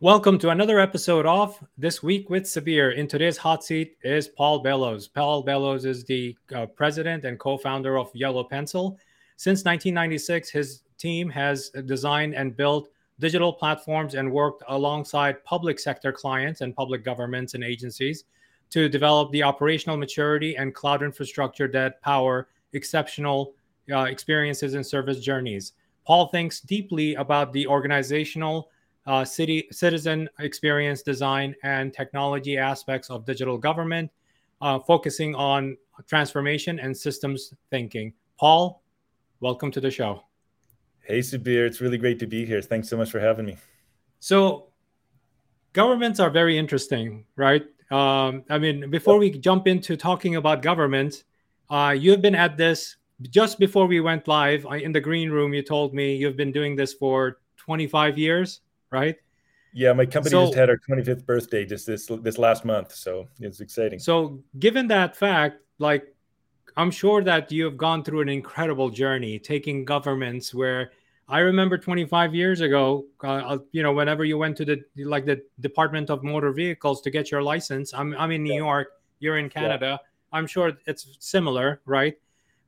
Welcome to another episode of This Week with Sabir. In today's hot seat is Paul Bellows. Paul Bellows is the uh, president and co founder of Yellow Pencil. Since 1996, his team has designed and built digital platforms and worked alongside public sector clients and public governments and agencies to develop the operational maturity and cloud infrastructure that power exceptional uh, experiences and service journeys. Paul thinks deeply about the organizational uh, city citizen experience design and technology aspects of digital government, uh, focusing on transformation and systems thinking. Paul, welcome to the show. Hey, Sabir, it's really great to be here. Thanks so much for having me. So, governments are very interesting, right? Um, I mean, before we jump into talking about government, uh, you've been at this just before we went live in the green room. You told me you've been doing this for 25 years right? Yeah, my company so, just had our 25th birthday just this this last month, so it's exciting. So, given that fact, like I'm sure that you have gone through an incredible journey taking governments where I remember 25 years ago, uh, uh, you know, whenever you went to the like the Department of Motor Vehicles to get your license, I'm I'm in New yeah. York, you're in Canada. Yeah. I'm sure it's similar, right?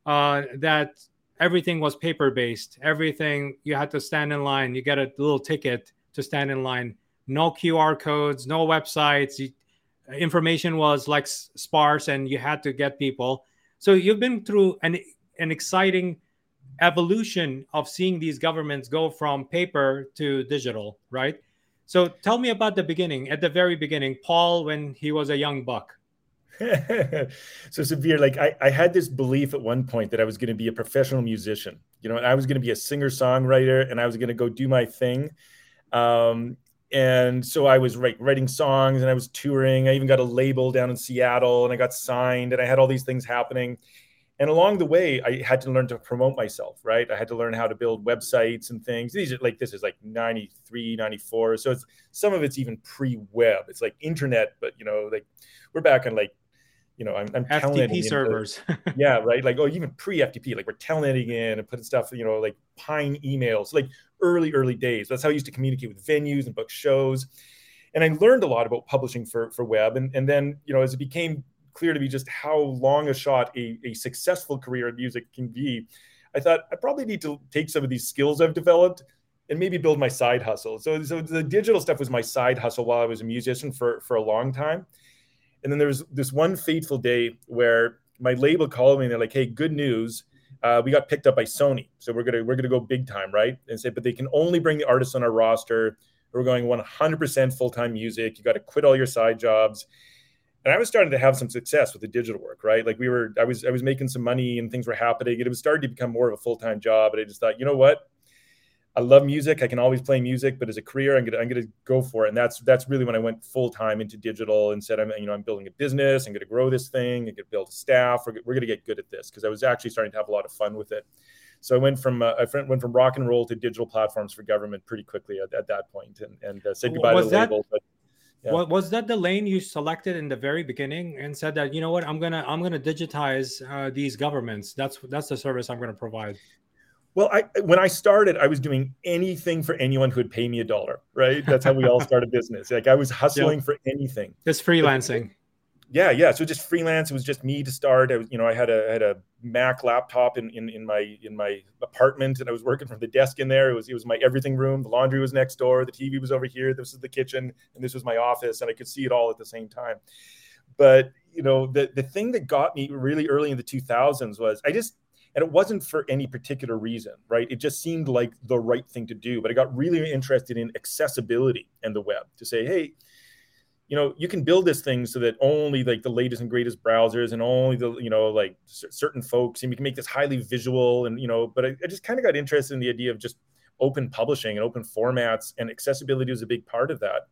Uh, that everything was paper based. Everything you had to stand in line. You get a little ticket to stand in line. No QR codes, no websites. information was like sparse, and you had to get people. So you've been through an an exciting evolution of seeing these governments go from paper to digital, right? So tell me about the beginning. At the very beginning, Paul, when he was a young buck. so Sabir like I, I had this belief at one point that I was going to be a professional musician, you know, and I was going to be a singer songwriter and I was going to go do my thing. Um, and so I was write, writing songs and I was touring. I even got a label down in Seattle and I got signed and I had all these things happening. And along the way, I had to learn to promote myself, right? I had to learn how to build websites and things. These are like, this is like 93, 94. So it's some of it's even pre web. It's like internet, but you know, like we're back on like you know, I'm, I'm FTP servers. yeah, right. Like, oh, even pre FTP, like we're telnetting in and putting stuff, you know, like Pine emails, like early, early days. That's how I used to communicate with venues and book shows. And I learned a lot about publishing for, for web. And, and then, you know, as it became clear to me just how long a shot a, a successful career in music can be, I thought I probably need to take some of these skills I've developed and maybe build my side hustle. So, so the digital stuff was my side hustle while I was a musician for, for a long time. And then there was this one fateful day where my label called me and they're like, "Hey, good news, uh, we got picked up by Sony, so we're gonna we're gonna go big time, right?" And say, but they can only bring the artists on our roster. We're going 100% full time music. You got to quit all your side jobs. And I was starting to have some success with the digital work, right? Like we were, I was, I was making some money and things were happening. It was starting to become more of a full time job. And I just thought, you know what? I love music. I can always play music, but as a career, I'm gonna I'm gonna go for it. And that's that's really when I went full time into digital and said, I'm you know I'm building a business. I'm gonna grow this thing. I'm gonna build a staff. We're, we're gonna get good at this because I was actually starting to have a lot of fun with it. So I went from uh, I went from rock and roll to digital platforms for government pretty quickly at, at that point, and and uh, said goodbye was to the that, label. But, yeah. Was that the lane you selected in the very beginning and said that you know what I'm gonna I'm gonna digitize uh, these governments? That's that's the service I'm gonna provide. Well, I when I started, I was doing anything for anyone who would pay me a dollar. Right? That's how we all started business. Like I was hustling yep. for anything. Just freelancing. Yeah, yeah. So just freelance. It was just me to start. I was, you know, I had a I had a Mac laptop in, in in my in my apartment, and I was working from the desk in there. It was it was my everything room. The laundry was next door. The TV was over here. This was the kitchen, and this was my office, and I could see it all at the same time. But you know, the the thing that got me really early in the 2000s was I just and it wasn't for any particular reason right it just seemed like the right thing to do but i got really interested in accessibility and the web to say hey you know you can build this thing so that only like the latest and greatest browsers and only the you know like c- certain folks and we can make this highly visual and you know but i, I just kind of got interested in the idea of just open publishing and open formats and accessibility was a big part of that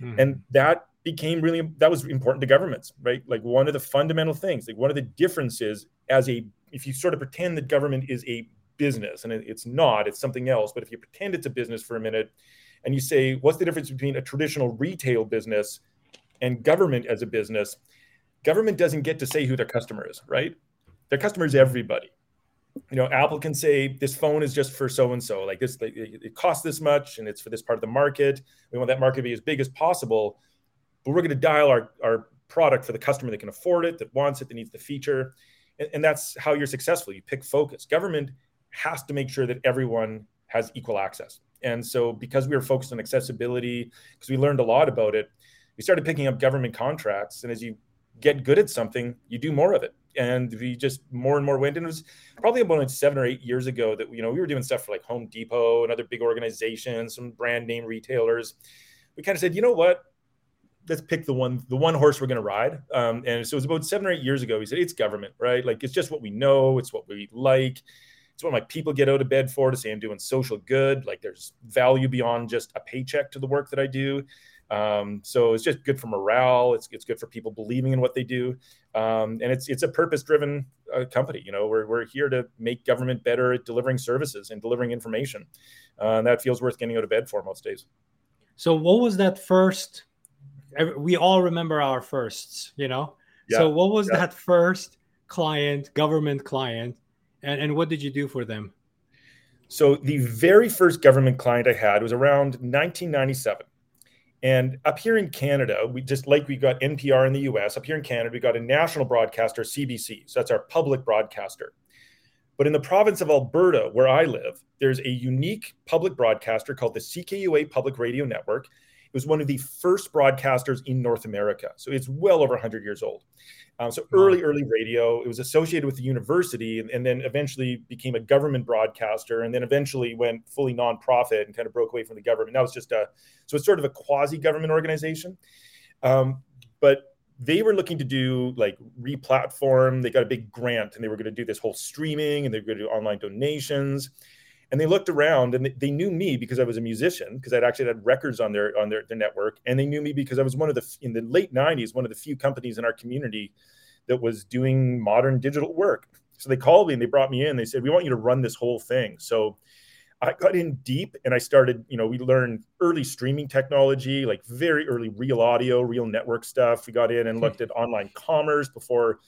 mm-hmm. and that became really that was important to governments right? Like one of the fundamental things like one of the differences as a if you sort of pretend that government is a business and it's not it's something else but if you pretend it's a business for a minute and you say what's the difference between a traditional retail business and government as a business? Government doesn't get to say who their customer is right? Their customer is everybody. You know, Apple can say this phone is just for so and so, like this, it costs this much, and it's for this part of the market. We want that market to be as big as possible, but we're going to dial our our product for the customer that can afford it, that wants it, that needs the feature, and, and that's how you're successful. You pick focus. Government has to make sure that everyone has equal access, and so because we were focused on accessibility, because we learned a lot about it, we started picking up government contracts, and as you get good at something, you do more of it and we just more and more went. And it was probably about like seven or eight years ago that you know we were doing stuff for like Home Depot and other big organizations, some brand name retailers. We kind of said, you know what? Let's pick the one the one horse we're going to ride. Um, and so it was about seven or eight years ago. He said it's government, right? Like it's just what we know. It's what we like. It's what my people get out of bed for to say I'm doing social good. Like there's value beyond just a paycheck to the work that I do. Um, so it's just good for morale. It's, it's good for people believing in what they do. Um, and it's, it's a purpose driven uh, company. You know, we're, we're here to make government better at delivering services and delivering information. Uh, and that feels worth getting out of bed for most days. So what was that first? We all remember our firsts, you know? Yeah. So what was yeah. that first client, government client, and, and what did you do for them? So the very first government client I had was around 1997. And up here in Canada, we just like we got NPR in the US, up here in Canada, we got a national broadcaster, CBC. So that's our public broadcaster. But in the province of Alberta, where I live, there's a unique public broadcaster called the CKUA Public Radio Network. It was one of the first broadcasters in North America. So it's well over 100 years old. Um, so early, early radio. It was associated with the university and, and, then eventually became a government broadcaster and then eventually went fully nonprofit and kind of broke away from the government. That was just a, so it's sort of a quasi government organization. Um, but they were looking to do like re-platform. They got a big grant and they were going to do this whole streaming and they were going to do online donations and they looked around and they knew me because I was a musician because I'd actually had records on their on their, their network and they knew me because I was one of the in the late 90s one of the few companies in our community that was doing modern digital work so they called me and they brought me in they said we want you to run this whole thing so I got in deep and I started, you know, we learned early streaming technology, like very early real audio, real network stuff. We got in and hmm. looked at online commerce before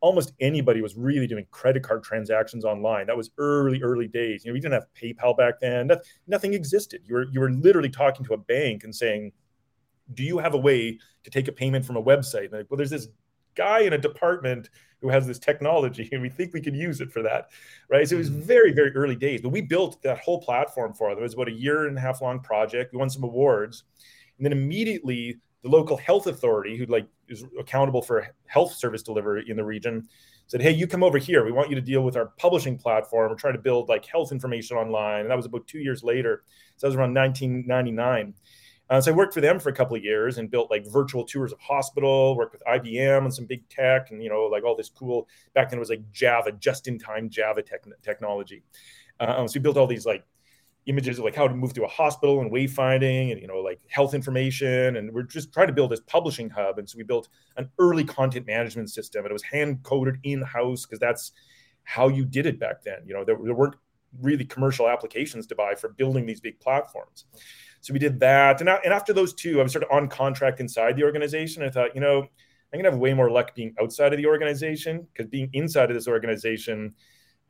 almost anybody was really doing credit card transactions online. That was early, early days. You know, we didn't have PayPal back then. Nothing, nothing existed. You were you were literally talking to a bank and saying, "Do you have a way to take a payment from a website?" And like, well, there's this guy in a department who has this technology, and we think we could use it for that, right? So it was mm-hmm. very, very early days. But we built that whole platform for them. It was about a year and a half long project. We won some awards, and then immediately the local health authority, who like is accountable for health service delivery in the region, said, "Hey, you come over here. We want you to deal with our publishing platform. We're trying to build like health information online." And that was about two years later. So that was around 1999. Uh, so I worked for them for a couple of years and built like virtual tours of hospital. Worked with IBM and some big tech, and you know, like all this cool. Back then it was like Java, just-in-time Java tech- technology. Uh, so we built all these like images of like how to move to a hospital and wayfinding and you know like health information. And we're just trying to build this publishing hub. And so we built an early content management system and it was hand coded in house because that's how you did it back then. You know there, there, weren't really commercial applications to buy for building these big platforms. So we did that. And, I, and after those two i was sort of on contract inside the organization. I thought you know i'm going to have way more luck being outside of the organization because being inside of this organization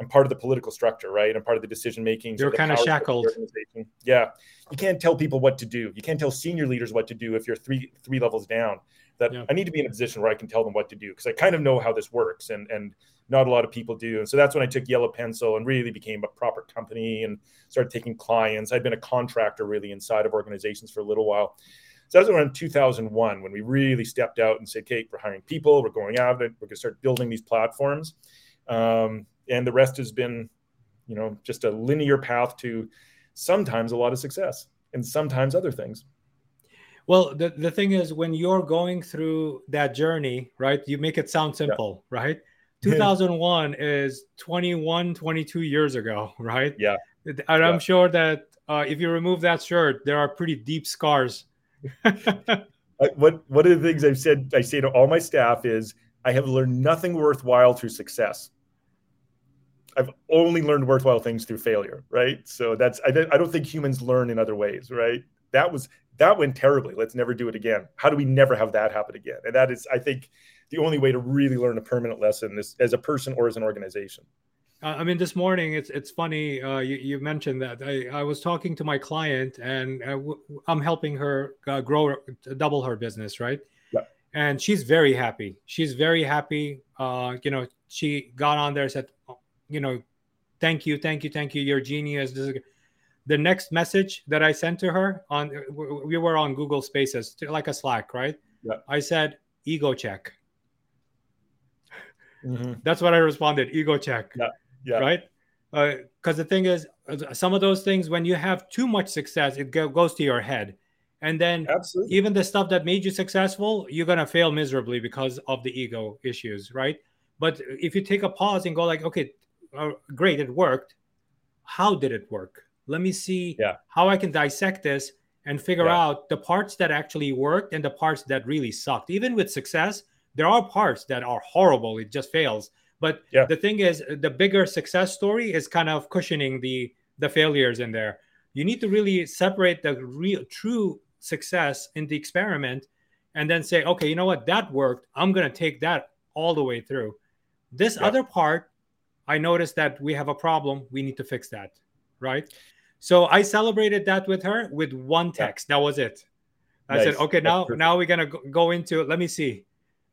I'm part of the political structure, right? I'm part of the decision making. You're kind of shackled. Of yeah, you can't tell people what to do. You can't tell senior leaders what to do if you're three three levels down. That yeah. I need to be in a position where I can tell them what to do because I kind of know how this works, and and not a lot of people do. And so that's when I took Yellow Pencil and really became a proper company and started taking clients. I'd been a contractor really inside of organizations for a little while. So that was around 2001 when we really stepped out and said, "Okay, we're hiring people. We're going out. We're going to start building these platforms." Um, and the rest has been you know just a linear path to sometimes a lot of success and sometimes other things. Well the, the thing is when you're going through that journey right you make it sound simple yeah. right 2001 is 21 22 years ago right? Yeah. And i'm sure that uh, if you remove that shirt there are pretty deep scars. What one of the things i've said i say to all my staff is i have learned nothing worthwhile through success I've only learned worthwhile things through failure, right? So that's I, I don't think humans learn in other ways, right? That was that went terribly. Let's never do it again. How do we never have that happen again? And that is, I think, the only way to really learn a permanent lesson is as a person or as an organization. I mean, this morning it's it's funny. Uh, you, you mentioned that I, I was talking to my client and uh, I'm helping her uh, grow, double her business, right? Yeah. And she's very happy. She's very happy. Uh, you know, she got on there said, you know, thank you, thank you, thank you. You're genius. The next message that I sent to her on we were on Google Spaces, like a Slack, right? Yeah. I said ego check. Mm-hmm. That's what I responded. Ego check. Yeah yeah. right because uh, the thing is uh, some of those things when you have too much success it go- goes to your head and then Absolutely. even the stuff that made you successful you're going to fail miserably because of the ego issues right but if you take a pause and go like okay uh, great it worked how did it work let me see yeah. how i can dissect this and figure yeah. out the parts that actually worked and the parts that really sucked even with success there are parts that are horrible it just fails but yeah. the thing is, the bigger success story is kind of cushioning the the failures in there. You need to really separate the real true success in the experiment, and then say, okay, you know what, that worked. I'm gonna take that all the way through. This yeah. other part, I noticed that we have a problem. We need to fix that, right? So I celebrated that with her with one text. Yeah. That was it. I nice. said, okay, now now we're gonna go into. Let me see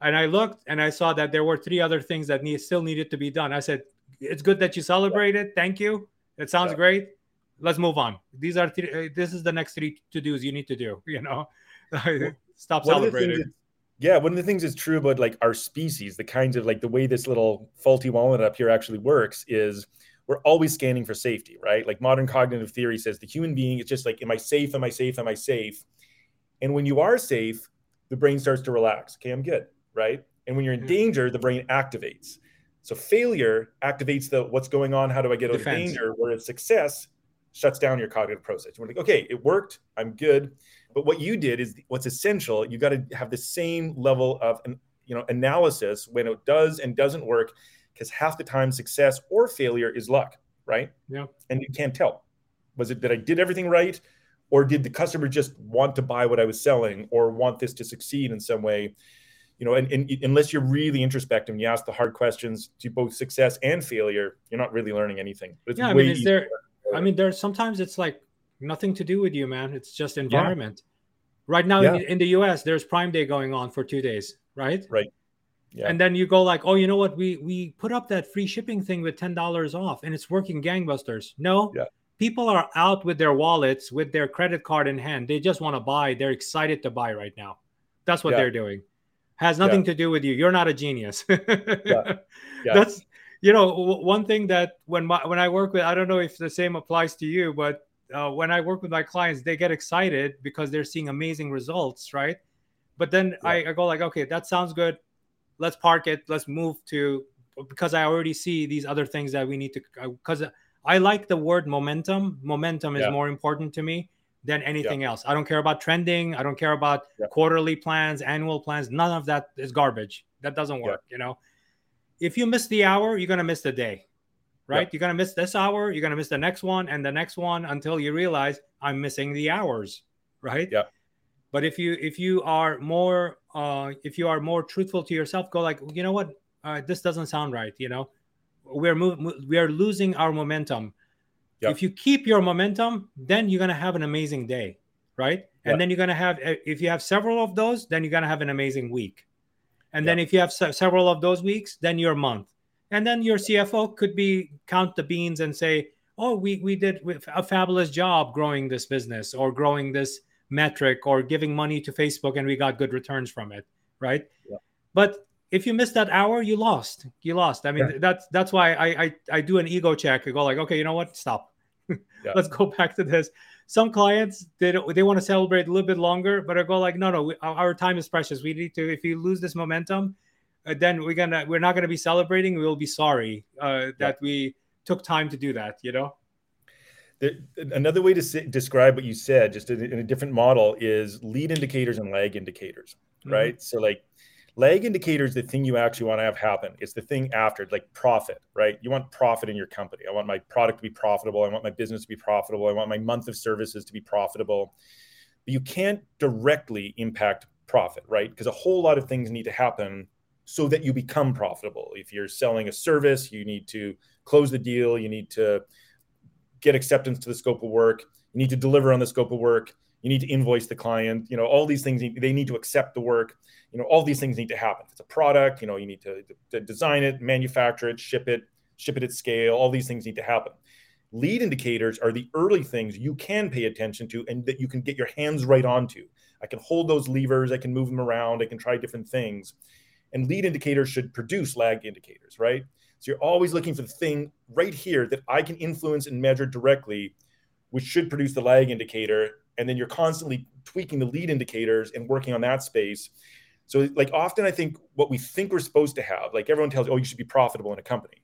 and I looked and I saw that there were three other things that need still needed to be done. I said, "It's good that you celebrated. Thank you. It sounds yeah. great. Let's move on. These are three, uh, this is the next three to dos you need to do. You know, stop celebrating." Yeah, one of the things that's true about like our species, the kinds of like the way this little faulty walnut up here actually works is we're always scanning for safety, right? Like modern cognitive theory says the human being is just like, am I safe? Am I safe? Am I safe? And when you are safe, the brain starts to relax. Okay, I'm good right? And when you're in hmm. danger, the brain activates. So failure activates the what's going on, how do I get out Defense. of danger? Whereas success shuts down your cognitive process. You're like, okay, it worked, I'm good. But what you did is what's essential. You got to have the same level of you know analysis when it does and doesn't work, because half the time success or failure is luck, right? Yeah. And you can't tell. Was it that I did everything right? Or did the customer just want to buy what I was selling or want this to succeed in some way? you know, and, and, unless you're really introspective and you ask the hard questions to both success and failure, you're not really learning anything. yeah, I mean, is there? I mean, there's sometimes it's like nothing to do with you, man. It's just environment. Right now yeah. in, in, the U.S., there's Prime Day going on for two days, right? Right. Yeah. And then you go like, oh, you know what? We we put up that free shipping thing with ten dollars off, and it's working gangbusters. No, yeah. people are out with their wallets, with their credit card in hand. They just want to buy. They're excited to buy right now. That's what yeah. they're doing has nothing to do with you. You're not a genius. yeah. Yeah. That's you know one thing that when my when I work with I don't know if the same applies to you, but uh, when I work with my clients, they get excited because they're seeing amazing results, right? But then yeah. I, I go like, okay, that sounds good. Let's park it. Let's move to because I already see these other things that we need to because I like the word momentum. Momentum is yeah. more important to me than anything else. I don't care about trending. I don't care about quarterly plans, annual plans. None of that is garbage. That doesn't work. You know, if you miss the hour, you're gonna miss the day, right? You're gonna miss this hour. You're gonna miss the next one and the next one until you realize I'm missing the hours, right? Yeah. But if you if you are more uh, if you are more truthful to yourself, go like, you know what, uh, this doesn't sound right. You know, we're mo- we are losing our momentum Yep. If you keep your momentum, then you're going to have an amazing day, right? And then you're going to have, eh, if you have several of those, then you're going to have an amazing week. And yep. then if you have se- several of those weeks, then your month. And then your CFO could be count the beans and say, oh, we, we did a fabulous job growing this business or growing this metric or giving money to Facebook and we got good returns from it, right? But if you missed that hour, you lost. You lost. I mean, yeah. that's that's why I, I I do an ego check. I go like, okay, you know what? Stop. yeah. Let's go back to this. Some clients they they want to celebrate a little bit longer, but I go like, no, no, we, our time is precious. We need to. If you lose this momentum, then we're gonna we're not gonna be celebrating. We will be sorry uh, that yeah. we took time to do that. You know. The, another way to say, describe what you said, just in, in, a different model, is lead indicators and lag indicators, mm-hmm. right? So, like Lag indicator is the thing you actually want to have happen. It's the thing after, like profit, right? You want profit in your company. I want my product to be profitable. I want my business to be profitable. I want my month of services to be profitable. But you can't directly impact profit, right? Because a whole lot of things need to happen so that you become profitable. If you're selling a service, you need to close the deal, you need to get acceptance to the scope of work, you need to deliver on the scope of work, you need to invoice the client, you know, all these things they need to accept the work. You know, all these things need to happen. If it's a product, you know, you need to, to design it, manufacture it, ship it, ship it at scale. All these things need to happen. Lead indicators are the early things you can pay attention to and that you can get your hands right onto. I can hold those levers, I can move them around, I can try different things. And lead indicators should produce lag indicators, right? So you're always looking for the thing right here that I can influence and measure directly, which should produce the lag indicator. And then you're constantly tweaking the lead indicators and working on that space. So, like, often I think what we think we're supposed to have, like everyone tells oh, you should be profitable in a company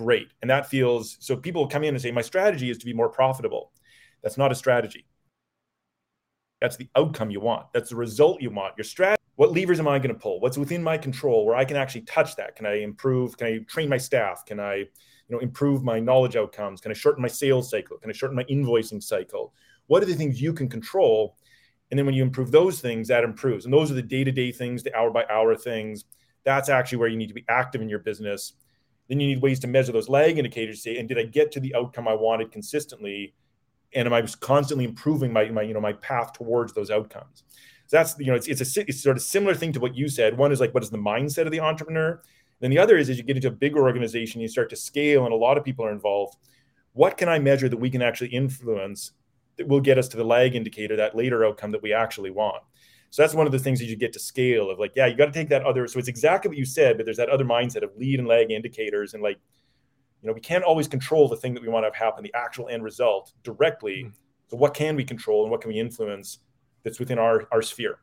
great. And that feels so people come in and say, my strategy is to be more profitable. That's not a strategy. That's the outcome you want. That's the result you want. Your strategy, what levers am I going to pull? What's within my control where I can actually touch that? Can I improve? Can I train my staff? Can I, you know, improve my knowledge outcomes? Can I shorten my sales cycle? Can I shorten my invoicing cycle? What are the things you can control? And then when you improve those things, that improves. And those are the day-to-day things, the hour by hour things. That's actually where you need to be active in your business then you need ways to measure those lag indicators. To say, and did I get to the outcome I wanted consistently? And am I constantly improving my, my you know my path towards those outcomes? So that's you know it's it's a it's sort of similar thing to what you said. One is like what is the mindset of the entrepreneur. Then the other is as you get into a bigger organization, you start to scale, and a lot of people are involved. What can I measure that we can actually influence that will get us to the lag indicator, that later outcome that we actually want? So that's one of the things that you get to scale of like, yeah, you got to take that other. So it's exactly what you said, but there's that other mindset of lead and lag indicators. And like, you know, we can't always control the thing that we want to have happen, the actual end result directly. Mm-hmm. So what can we control and what can we influence that's within our, our sphere?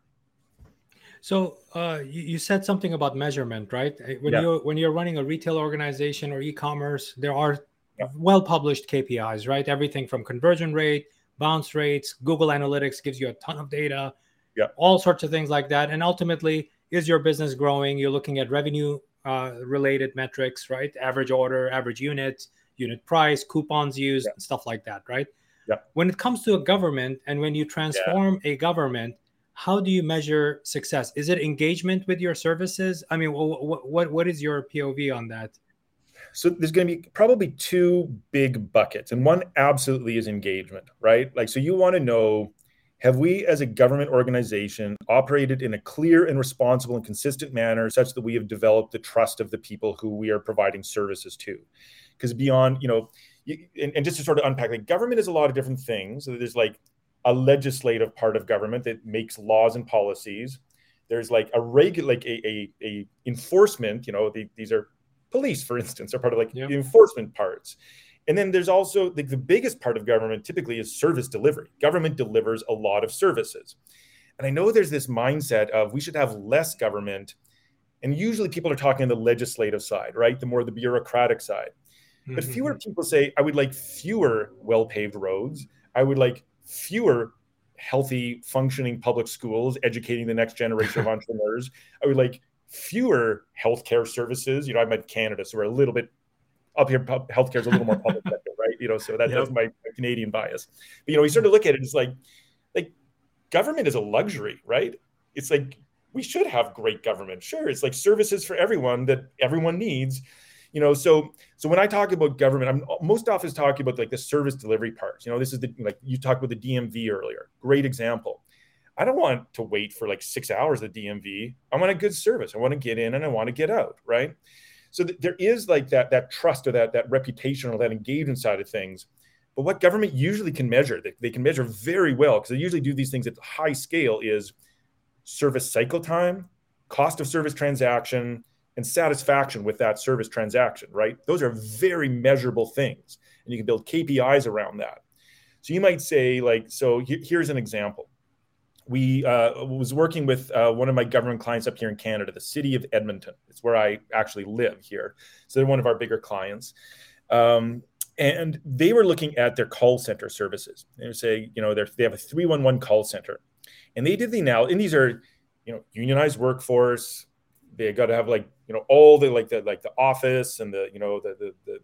So uh, you, you, said something about measurement, right? Uh, when yeah. you're when you're running a retail organization or e-commerce, there are yeah. well-published KPIs, right? Everything from conversion rate, bounce rates, Google Analytics gives you a ton of data yeah. all sorts of things like that. And ultimately, is your business growing? You're looking at revenue uh, related metrics, right? Average order, average unit, unit price, coupons used, yeah. stuff like that, right? Yeah. When it comes to a government and when you transform yeah. a government, how do you measure success? Is it engagement with your services? I mean, what what, what is your POV on that? So there's going to be probably two big buckets, and one absolutely is engagement, right? Like, so you want to know have we, as a government organization, operated in a clear and responsible and consistent manner such that we have developed the trust of the people who we are providing services to? Because beyond, you know, and, and, just to sort of unpack, like government is a lot of different things. So there's like a legislative part of government that makes laws and policies. There's like a regular, like a, a, a enforcement. You know, the, these are police, for instance, are part of like the enforcement parts. And then there's also like the biggest part of government typically is service delivery. Government delivers a lot of services. And I know there's this mindset of we should have less government. And usually people are talking on the legislative side, right? The more the bureaucratic side. Mm-hmm. But fewer people say, I would like fewer well paved roads. I would like fewer healthy, functioning public schools, educating the next generation of entrepreneurs. I would like fewer healthcare services. You know, I'm in Canada, so we're a little bit up here, healthcare is a little more public sector, right? You know, so that, yep. that's my, my, Canadian bias. But you know, we sort of look at it as like, like government is a luxury, right? It's like we should have great government. Sure, it's like services for everyone that everyone needs. You know, so so when I talk about government, I'm most often talking about like the service delivery part. You know, this is the like you talked about the DMV earlier. Great example. I don't want to wait for like six hours at DMV. I want a good service. I want to get in and I want to get out, right? So th- there is like that that trust or that that reputation or that engagement side of things. But what government usually can measure, they, they can measure very well because they usually do these things at high scale is service cycle time, cost of service transaction, and satisfaction with that service transaction, right? Those are very measurable things. And you can build KPIs around that. So you might say, like, so here's an example we uh, was working with uh, one of my government clients up here in Canada, the city of Edmonton. It's where I actually live here. So they're one of our bigger clients. Um, and they were looking at their call center services. They would say, you know, they have a 311 call center. And they did the analysis, and these are, you know, unionized workforce. They got to have like, you know, all the like the like the office and the, you know, the the, the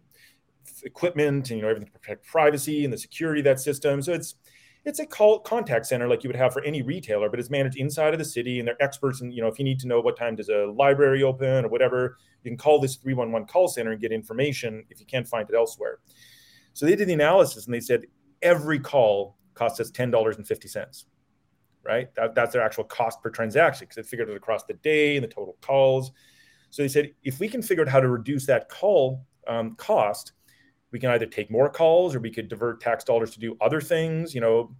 equipment and you know everything to protect privacy and the security of that system. So it's it's a call contact center like you would have for any retailer, but it's managed inside of the city, and they're experts. And you know, if you need to know what time does a library open or whatever, you can call this 311 call center and get information if you can't find it elsewhere. So they did the analysis and they said every call costs us ten dollars and fifty cents. Right, that, that's their actual cost per transaction because they figured it across the day and the total calls. So they said if we can figure out how to reduce that call um, cost, we can either take more calls or we could divert tax dollars to do other things you know.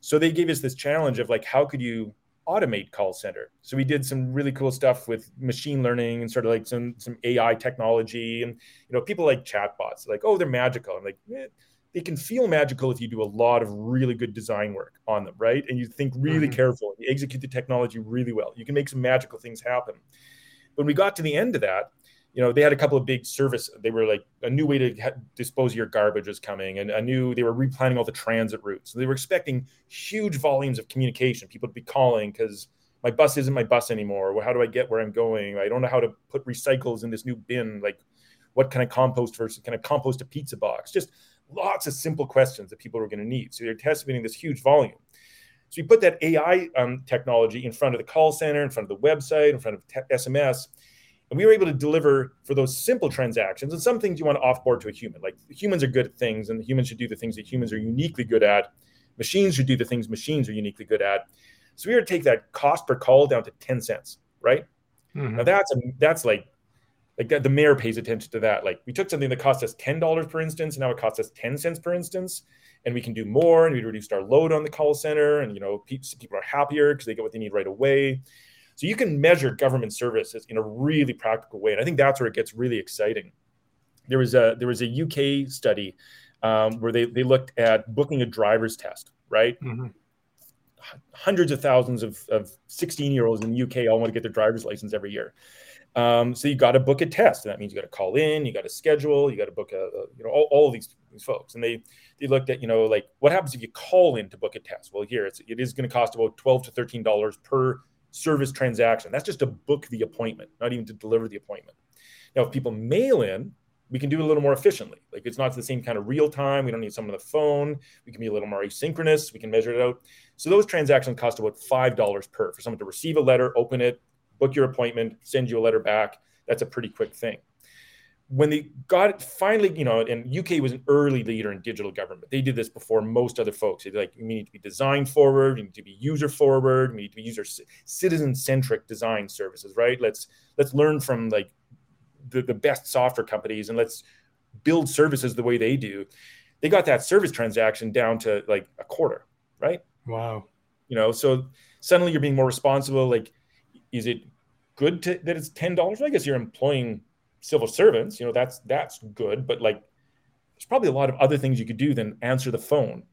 So they gave us this challenge of like how could you automate call center? So we did some really cool stuff with machine learning and sort of like some some ai technology and you know people like chatbots like oh they're magical. I'm like eh, they can feel magical if you do a lot of really good design work on them right? And you think really mm-hmm. careful you execute the technology really well. You can make some magical things happen when we got to the end of that you know, they had a couple of big service. They were like a new way to ha- dispose of your garbage was coming, and a new they were replanning all the transit routes. So they were expecting huge volumes of communication. People to be calling because my bus isn't my bus anymore. How do I get where I'm going? I don't know how to put recycles in this new bin. Like, what can I compost versus can I compost a pizza box? Just lots of simple questions that people were going to need. So they're anticipating this huge volume. So you put that AI um, technology in front of the call center, in front of the website, in front of te- SMS and we were able to deliver for those simple transactions and some things you want to offboard to a human. Like humans are good at things and humans should do the things that humans are uniquely good at. Machines should do the things machines are uniquely good at. So we were to take that cost per call down to 10 cents, right? Mm-hmm. Now that's a, that's like like the mayor pays attention to that. Like we took something that cost us ten dollars per instance, and now it costs us ten cents per instance, and we can do more, and we reduced our load on the call center, and you know people are happier because they get what they need right away. So you can measure government services in a really practical way, and I think that's where it gets really exciting. There was a there was a UK study um, where they they looked at booking a driver's test, right? Mm-hmm. Hundreds of thousands of, of 16 year olds in the UK all want to get their driver's license every year. Um, so you got to book a test, and that means you got to call in, you got to schedule, you got to book a, a, you know all, all these, these folks. And they they looked at you know like what happens if you call in to book a test? Well, here it's it is going to cost about 12 to 13 dollars per service transaction. That's just to book the appointment, not even to deliver the appointment. Now, if people mail in, we can do it a little more efficiently. Like it's not the same kind of real time. We don't need someone on the phone. We can be a little more asynchronous. We can measure it out. So those transactions cost about five dollars per for someone to receive a letter, open it, book your appointment, send you a letter back. That's a pretty quick thing when they got it finally, you know, and UK was an early leader in digital government. They did this before most other folks. They like, we need to be design forward, we need to be user forward, we need to be user citizen centric design services, right? Let's let's learn from like the, the best software companies and let's build services the way they do. They got that service transaction down to like a quarter, right? Wow. You know, so suddenly you're being more responsible. Like, is it good to, that it's ten dollars? I guess you're employing civil servants, you know, that's that's good. But like, there's probably a lot of other things you could do than answer the phone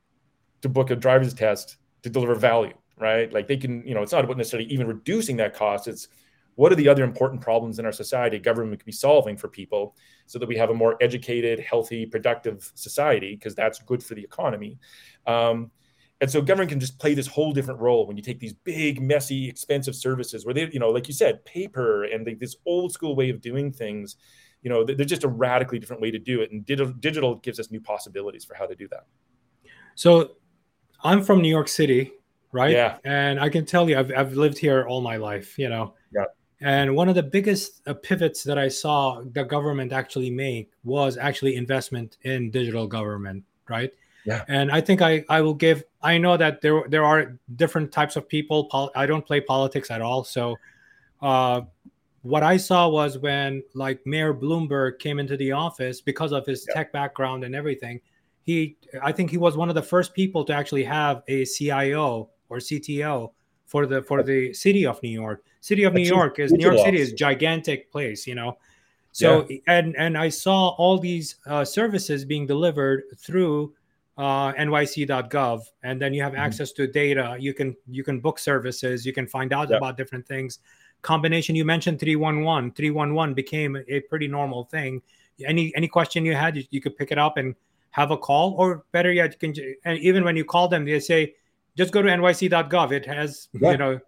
to book a driver's test to deliver value, right? Like they can, you know, it's not about necessarily even reducing that cost. It's what are the other important problems in our society government could be solving for people so that we have a more educated, healthy, productive society because that's good for the economy. Um, and so government can just play this whole different role when you take these big, messy, expensive services where they, you know, like you said, paper and they, this old school way of doing things, you know, they're just a radically different way to do it. And digital, digital gives us new possibilities for how to do that. So I'm from New York City, right? Yeah. And I can tell you, I've, I've lived here all my life, you know. Yeah. And one of the biggest uh, pivots that I saw the government actually make was actually investment in digital government, right? Yeah. And I think I, I will give, I know that there, there are different types of people. Pol- I don't play politics at all. So uh, what I saw was when like Mayor Bloomberg came into the office because of his yeah. tech background and everything, he, I think he was one of the first people to actually have a CIO or CTO for the, for the city of New York. City of New York is New York City is gigantic place, you know. So yeah. and and I saw all these uh, services being delivered through uh, nyc.gov and then you have mm-hmm. access to data you can you can book services you can find out yep. about different things combination you mentioned 311 311 became a pretty normal thing any any question you had you, you could pick it up and have a call or better yet you can and even when you call them they say just go to nyc.gov it has yep. you know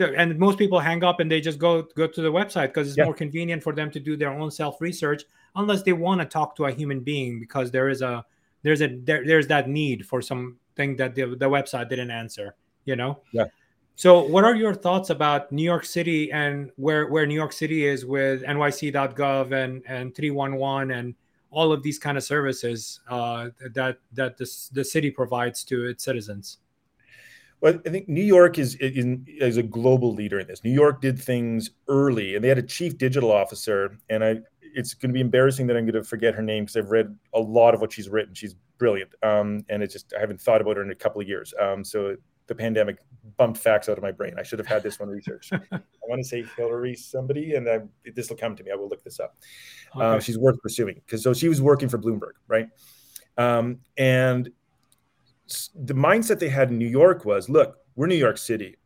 and most people hang up and they just go go to the website because it's yep. more convenient for them to do their own self research unless they want to talk to a human being because there is a there's a there, there's that need for something that the, the website didn't answer you know yeah so what are your thoughts about new york city and where where new york city is with nyc.gov and and 311 and all of these kind of services uh, that that the, the city provides to its citizens well, I think New York is, is is a global leader in this. New York did things early, and they had a chief digital officer. And I, it's going to be embarrassing that I'm going to forget her name because I've read a lot of what she's written. She's brilliant, um, and it just I haven't thought about her in a couple of years. Um, so the pandemic bumped facts out of my brain. I should have had this one researched. I want to say Hillary somebody, and I, this will come to me. I will look this up. Okay. Uh, she's worth pursuing because so she was working for Bloomberg, right? Um, and the mindset they had in New York was, look, we're New York City.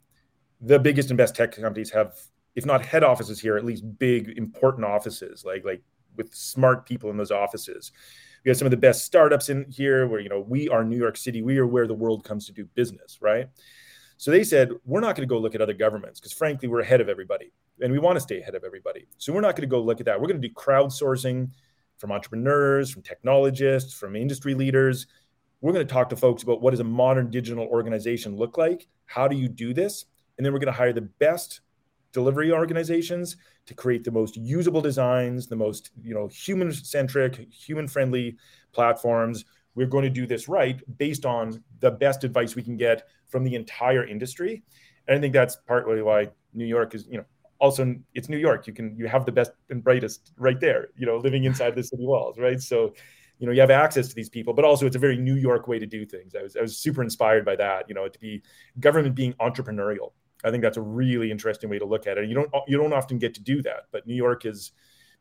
The biggest and best tech companies have, if not head offices here, at least big important offices, like like with smart people in those offices. We have some of the best startups in here where, you know, we are New York City. We are where the world comes to do business, right? So they said, we're not going to go look at other governments because frankly, we're ahead of everybody and we want to stay ahead of everybody. So we're not going to go look at that. We're going to do crowdsourcing from entrepreneurs, from technologists, from industry leaders we're going to talk to folks about what does a modern digital organization look like? How do you do this? And then we're going to hire the best delivery organizations to create the most usable designs, the most, you know, human-centric, human-friendly platforms. We're going to do this right based on the best advice we can get from the entire industry. And I think that's partly why New York is, you know, also it's New York. You can you have the best and brightest right there, you know, living inside the city walls, right? So you know you have access to these people but also it's a very new york way to do things i was, I was super inspired by that you know to be government being entrepreneurial i think that's a really interesting way to look at it. You don't you don't often get to do that but new york is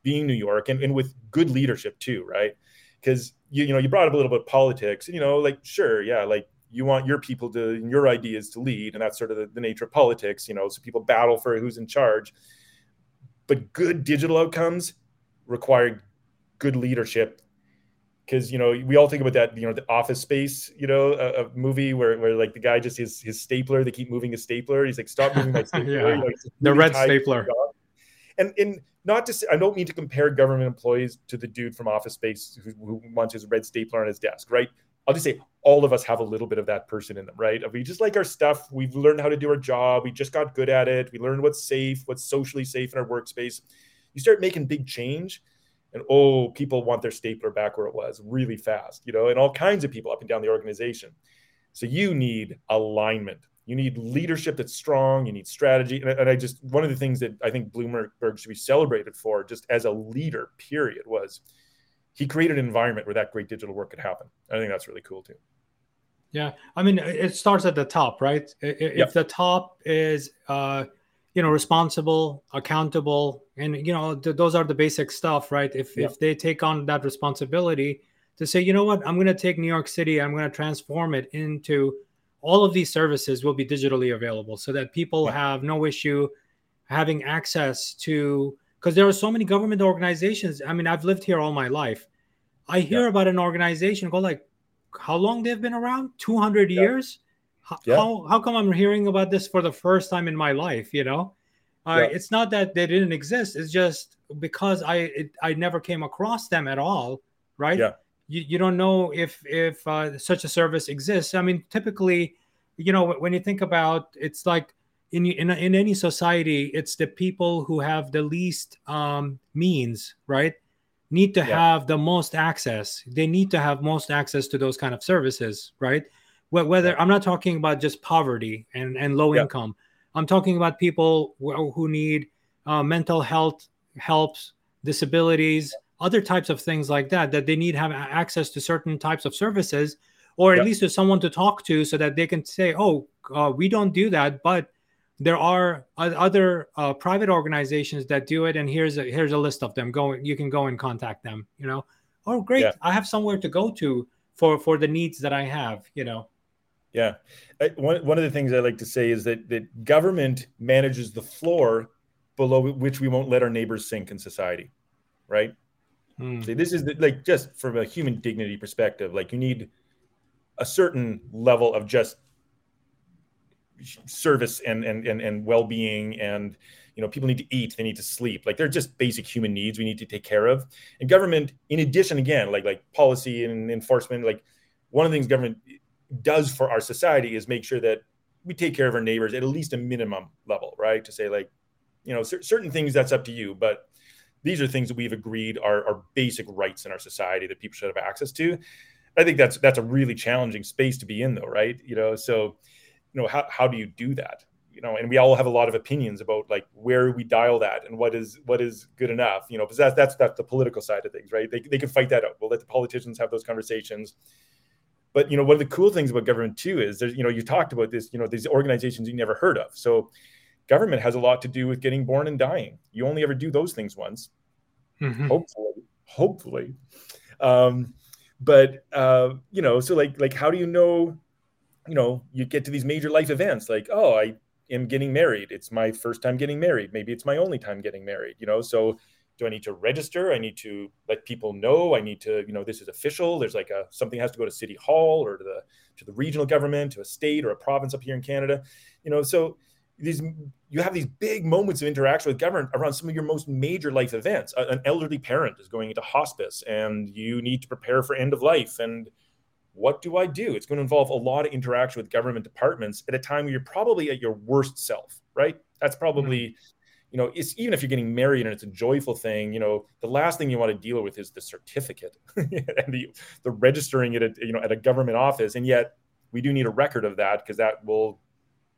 being new york and, and with good leadership too right? Because you, you know you brought up a little bit of politics you know like sure yeah like you want your people to your ideas to lead and that's sort of the, the nature of politics you know so people battle for who's in charge. But good digital outcomes require good leadership because you know we all think about that you know the office space you know a, a, movie where, where like the guy just his his stapler they keep moving his stapler. He's like stop moving my stapler. Yeah. know, the red stapler. and and not to say i don't mean to compare government employees to the dude from office space who, who wants his red stapler on his desk right? I'll just say all of us have a little bit of that person in them right? We just like our stuff. We've learned how to do our job. We just got good at it. We learned what's safe what's socially safe in our workspace. You start making big change and oh, people want their stapler back where it was really fast, you know, and all kinds of people up and down the organization. So you need alignment. You need leadership that's strong. You need strategy. And, and I just, one of the things that I think Bloomberg should be celebrated for, just as a leader, period, was he created an environment where that great digital work could happen. I think that's really cool too. Yeah. I mean, it starts at the top, right? If yep. the top is, uh, you know responsible accountable and you know th- those are the basic stuff right if yeah. if they take on that responsibility to say you know what i'm going to take new york city i'm going to transform it into all of these services will be digitally available so that people yeah. have no issue having access to because there are so many government organizations i mean i've lived here all my life i hear yeah. about an organization called like how long they've been around 200 years yeah. how, how come I'm hearing about this for the first time in my life? You know, uh, yeah. it's not that they didn't exist. It's just because I it, I never came across them at all. Right? Yeah. You, you don't know if if uh, such a service exists. I mean, typically, you know, when you think about it's like in in in any society, it's the people who have the least um, means, right? Need to yeah. have the most access. They need to have most access to those kind of services, right? Whether i'm not talking about just poverty and, and low yeah. income i'm talking about people who need uh, mental health helps disabilities other types of things like that that they need have access to certain types of services or at yeah. least to someone to talk to so that they can say oh uh, we don't do that but there are other uh, private organizations that do it and here's a here's a list of them go you can go and contact them you know oh great yeah. i have somewhere to go to for for the needs that i have you know yeah. One, one of the things I like to say is that, that government manages the floor below which we won't let our neighbors sink in society. Right. Hmm. See, this is the, like just from a human dignity perspective, like you need a certain level of just service and, and, and, and well-being and, you know, people need to eat, they need to sleep. Like they're just basic human needs we need to take care of. And government, in addition, again, like, like policy and enforcement, like one of the things government does for our society is make sure that we take care of our neighbors at at least a minimum level, right? To say like, you know, certain things that's up to you, but these are things that we've agreed are, are basic rights in our society that people should have access to. I think that's that's a really challenging space to be in, though, right? You know, so you know, how how do you do that? You know, and we all have a lot of opinions about like where we dial that and what is what is good enough. You know, because that's that's that's the political side of things, right? They they can fight that out. We'll let the politicians have those conversations. But you know, one of the cool things about government too is there's you know you talked about this. You know, these organizations you never heard of. So government has a lot to do with getting born and dying. You only ever do those things once. Mm-hmm. Hopefully, hopefully. Um, but uh, you know, so like like how do you know? You know, you get to these major life events like, oh, I am getting married. It's my first time getting married. Maybe it's my only time getting married. You know, so do I need to register? I need to let people know. I need to, you know, this is official. There's like a something has to go to city hall or to the to the regional government, to a state or a province up here in Canada. You know, so these you have these big moments of interaction with government around some of your most major life events. An elderly parent is going into hospice, and you need to prepare for end of life. And what do I do? It's going to involve a lot of interaction with government departments at a time where you're probably at your worst self, right? That's probably, mm-hmm. You know, it's even if you're getting married and it's a joyful thing, you know, the last thing you want to deal with is the certificate and the, the registering it at, you know, at a government office. And yet we do need a record of that because that will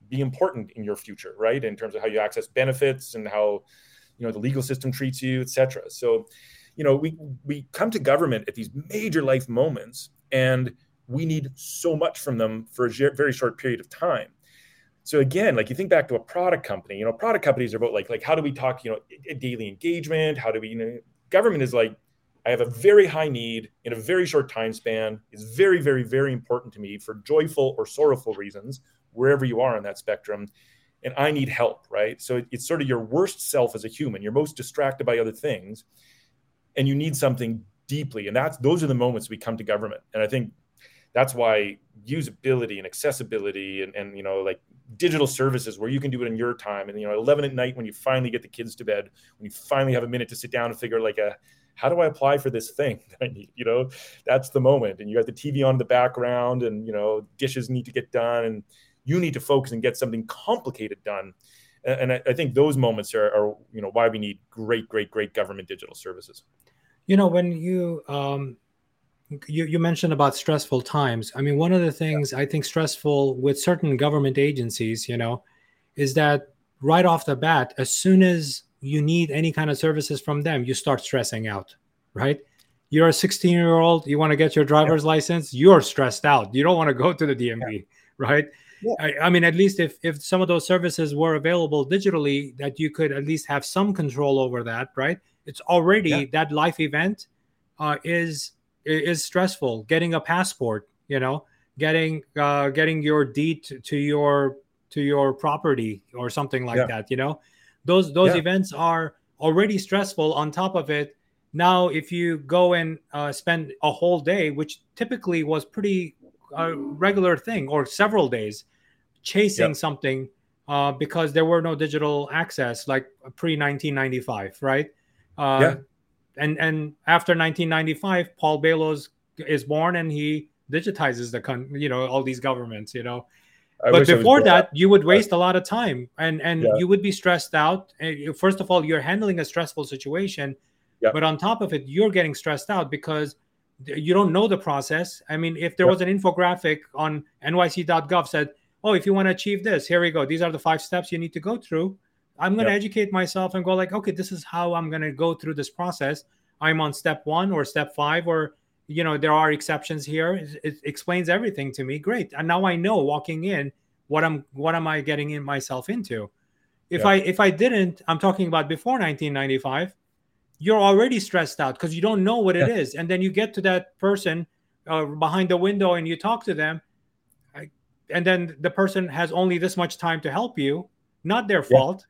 be important in your future, right? In terms of how you access benefits and how you know the legal system treats you, etc. So, you know, we we come to government at these major life moments, and we need so much from them for a very short period of time. So again, like you think back to a product company, you know, product companies are about like like how do we talk, you know, daily engagement? How do we, you know, government is like I have a very high need in a very short time span. It's very, very, very important to me for joyful or sorrowful reasons, wherever you are on that spectrum. And I need help, right? So it's sort of your worst self as a human. You're most distracted by other things, and you need something deeply. And that's those are the moments we come to government. And I think that's why usability and accessibility and, and you know like digital services where you can do it in your time and you know 11 at night when you finally get the kids to bed when you finally have a minute to sit down and figure like a how do I apply for this thing that I need? You know, that's the moment. And you got the TV on in the background, and you know, dishes need to get done, and you need to focus and get something complicated done. And, I, I think those moments are, are, you know, why we need great, great, great government digital services. You know, when you um, you, you mentioned about stressful times. I mean, one of the things yeah. I think stressful with certain government agencies, you know, is that right off the bat, as soon as you need any kind of services from them, you start stressing out, right? You're a 16 year old, you want to get your driver's yeah. license, you're stressed out. You don't want to go to the DMV, yeah. right? Yeah. I, I, mean, at least if, if some of those services were available digitally, that you could at least have some control over that, right? It's already that life event uh, is is stressful. Getting a passport, you know, getting uh, getting your deed to, to your to your property or something like that, you know those those yeah. events are already stressful on top of it now if you go and uh, spend a whole day which typically was pretty uh, regular thing or several days chasing something uh, because there were no digital access like pre 1995 right uh, yeah. And and after 1995 paul Baloz is born and he digitizes the con- you know all these governments you know I but before that, you would waste a lot of time and and yeah. you would be stressed out. Eh, first of all, you're handling a stressful situation, yeah. but on top of it, you're getting stressed out because you don't know the process. I mean, if there yeah. was an infographic on nyc.gov said, "Oh, if you want to achieve this, here we go. These are the five steps you need to go through." I'm going to educate myself and go like, "Okay, this is how I'm going to go through this process. I'm on step 1 or step 5 or you know there are exceptions here. It, it, explains everything to me. Great. And now i know walking in what i'm what am i getting in myself into. If yeah. i if i didn't i'm talking about before 1995 you're already stressed out because you don't know what it is, and then you get to that person uh, behind the window and you talk to them and then the person has only this much time to help you not their fault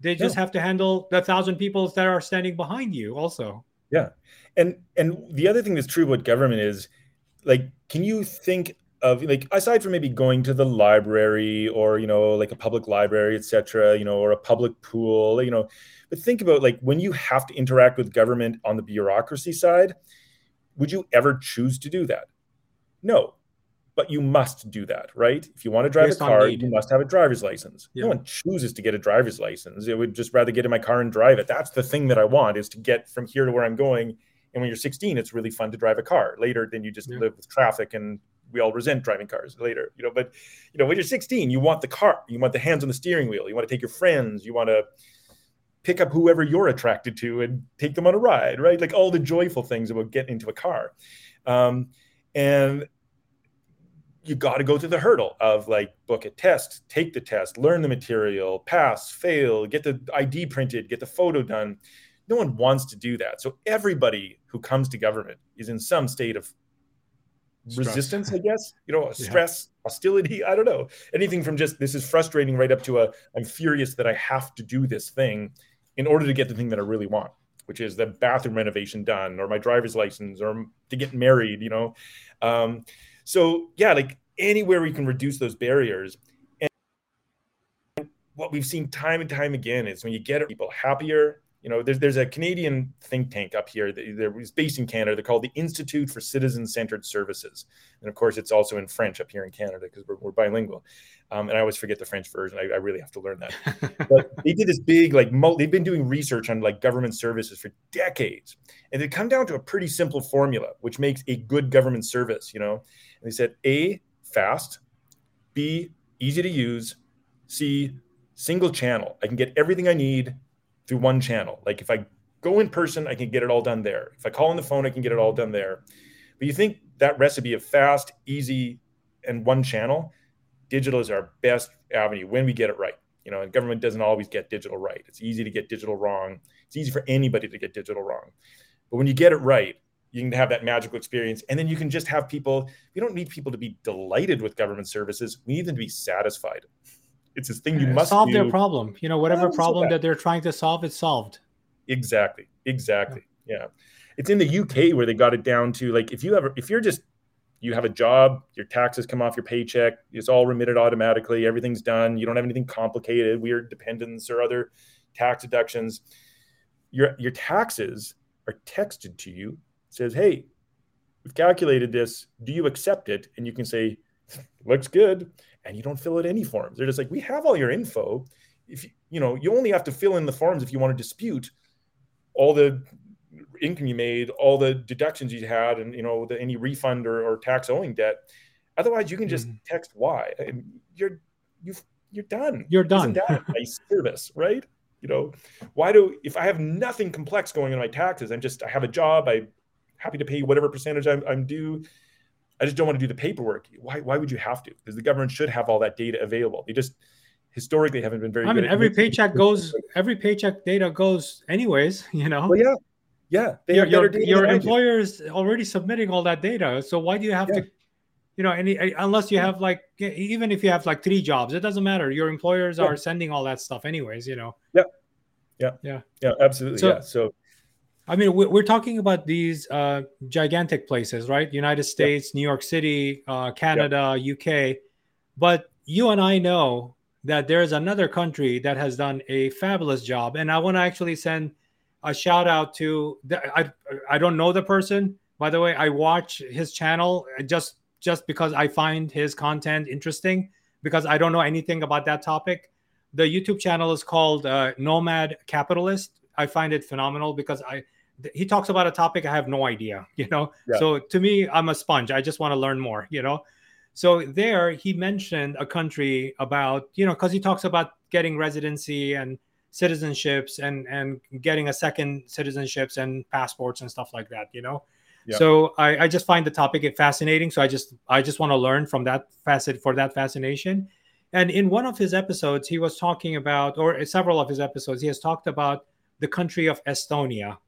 they just have to handle the thousand people that are standing behind you also. Yeah. And and the other thing that's true about government is like can you think of like aside from maybe going to the library or you know like a public library etc you know or a public pool you know but think about like when you have to interact with government on the bureaucracy side would you ever choose to do that? No but you must do that, right? If you want to drive a car, you must have a driver's license. Yeah. No one chooses to get a driver's license. It would just rather get in my car and drive it. That's the thing that I want is to get from here to where I'm going. And when you're 16, it's really fun to drive a car. Later, then you just yeah. live with traffic and we all resent driving cars later, you know. But you know, when you're 16, you want the car, you want the hands on the steering wheel, you want to take your friends, you want to pick up whoever you're attracted to and take them on a ride, right? Like all the joyful things about getting into a car. Um, and you got to go through the hurdle of like book a test, take the test, learn the material, pass, fail, get the ID printed, get the photo done. No one wants to do that. So everybody who comes to government is in some state of stress. resistance, I guess. You know, stress, yeah. hostility. I don't know. Anything from just this is frustrating right up to a I'm furious that I have to do this thing in order to get the thing that I really want, which is the bathroom renovation done or my driver's license or to get married. You know. Um, so yeah, like anywhere we can reduce those barriers. And what we've seen time and time again is when you get people happier, you know, there's there's a Canadian think tank up here that there was based in Canada. They're called the Institute for Citizen Centered Services, and of course, it's also in French up here in Canada because we're, we're, bilingual. Um, and I always forget the French version. I, I really have to learn that. but they did this big like they've been doing research on like government services for decades, and they come down to a pretty simple formula, which makes a good government service. You know, and they said A, fast, B, easy to use, C, single channel. I can get everything I need through one channel. Like if I go in person, I can get it all done there. If I call on the phone, I can get it all done there. But you think that recipe of fast, easy, and one channel, digital is our best avenue when we get it right. You know, and government doesn't always get digital right. It's easy to get digital wrong. It's easy for anybody to get digital wrong. But when you get it right, you can have that magical experience and then you can just have people you don't need people to be delighted with government services we need them to be satisfied it's this thing you uh, must solve do. their problem you know whatever oh, problem that. that they're trying to solve it's solved exactly exactly yeah. yeah it's in the uk where they got it down to like if you ever if you're just you have a job your taxes come off your paycheck it's all remitted automatically everything's done you don't have anything complicated weird dependents or other tax deductions your your taxes are texted to you says, Hey, we've calculated this. Do you accept it? And you can say, Looks good. And you don't fill out any forms. They're just like, We have all your info. If you, you know, you only have to fill in the forms if you want to dispute all the income you made, all the deductions you had, and you know, the, any refund or, or tax owing debt. Otherwise, you can just mm-hmm. text why. And you're you've you're done. You're done. Isn't that a service, right? You know, why do if I have nothing complex going on my taxes, I'm just I have a job, I'm happy to pay whatever percentage I'm, I'm due. I just don't want to do the paperwork. Why, why would you have to? Because the government should have all that data available. They just historically haven't been very I mean, every paycheck goes, every paycheck data goes anyways, you know? Well, yeah. Yeah. They your, your, your employer is already submitting all that data. So why do you have yeah. to, you know, any, unless you have like, even if you have like three jobs, it doesn't matter. Your employers yeah. are sending all that stuff anyways, you know? Yeah. Yeah. Yeah. Yeah. Absolutely. So, yeah. So, I mean, we're talking about these uh, gigantic places, right? United States, New York City, uh, Canada, UK. But you and I know that there's another country that has done a fabulous job. And I want to actually send a shout out to, the, I, I don't know the person. By the way, I watch his channel just just because I find his content interesting because I don't know anything about that topic. The YouTube channel is called uh, Nomad Capitalist. I find it phenomenal because I he talks about a topic I have no idea, you know. Yeah. So to me, I'm a sponge. I just want to learn more, you know. So there, he mentioned a country about, you know, because he talks about getting residency and citizenships and and getting a second citizenships and passports and stuff like that, you know. Yeah. So I, I just find the topic fascinating. So I just I just want to learn from that facet for that fascination. And in one of his episodes, he was talking about, or uh, several of his episodes, he has talked about the country of Estonia,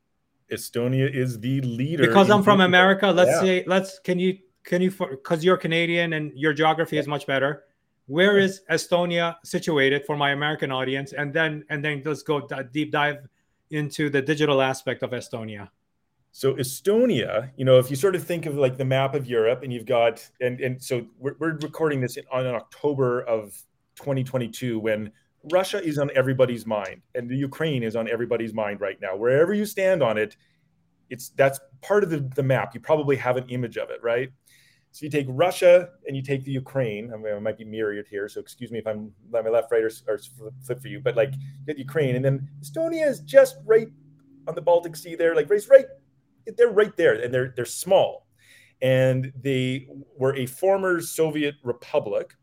Estonia is the leader. Because I'm from America, let's yeah. say let's can you can you because you're Canadian and your geography is much better. Where is Estonia situated for my American audience? And then and then let's go deep dive into the digital aspect of Estonia. So Estonia, you know, if you sort of think of like the map of Europe, and you've got and and so we're, we're recording this in, on October of 2022 when Russia is on everybody's mind, and the Ukraine is on everybody's mind right now. Wherever you stand on it, it's that's part of the, the map. You probably have an image of it, right? So you take Russia and you take the Ukraine. I mean, I might be mirrored here, so excuse me if I'm on my left, right, or, or flip for you. But like, you Ukraine, and then Estonia is just right on the Baltic Sea there, like right, right, they're right there, and they're they're small, and they were a former Soviet republic.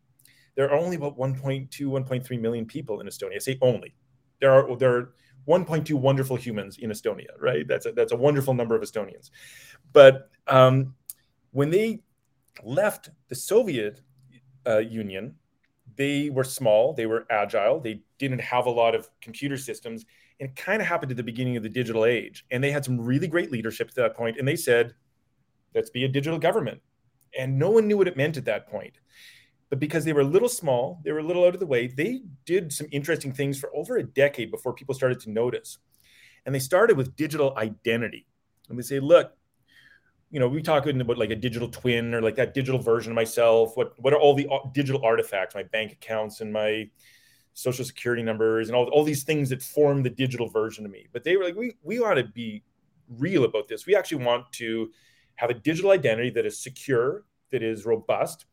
There are only about 1.2, 1.3 million people in Estonia. I say only. There are there are 1.2 wonderful humans in Estonia, right? That's a, that's a wonderful number of Estonians. But um, when they left the Soviet uh, Union, they were small, they were agile, they didn't have a lot of computer systems. And it kind of happened at the beginning of the digital age. And they had some really great leadership at that point, And they said, let's be a digital government. And no one knew what it meant at that point. But because they were a little small, they were a little out of the way, they did some interesting things for over a decade before people started to notice. And they started with digital identity. And they say, look, you know, we talking about like a digital twin or like that digital version of myself. What what are all the uh, digital artifacts, my bank accounts and my social security numbers and all, all these things that form the digital version of me. But they were like, we we ought to be real about this. We actually want to have a digital identity that is secure, that is robust.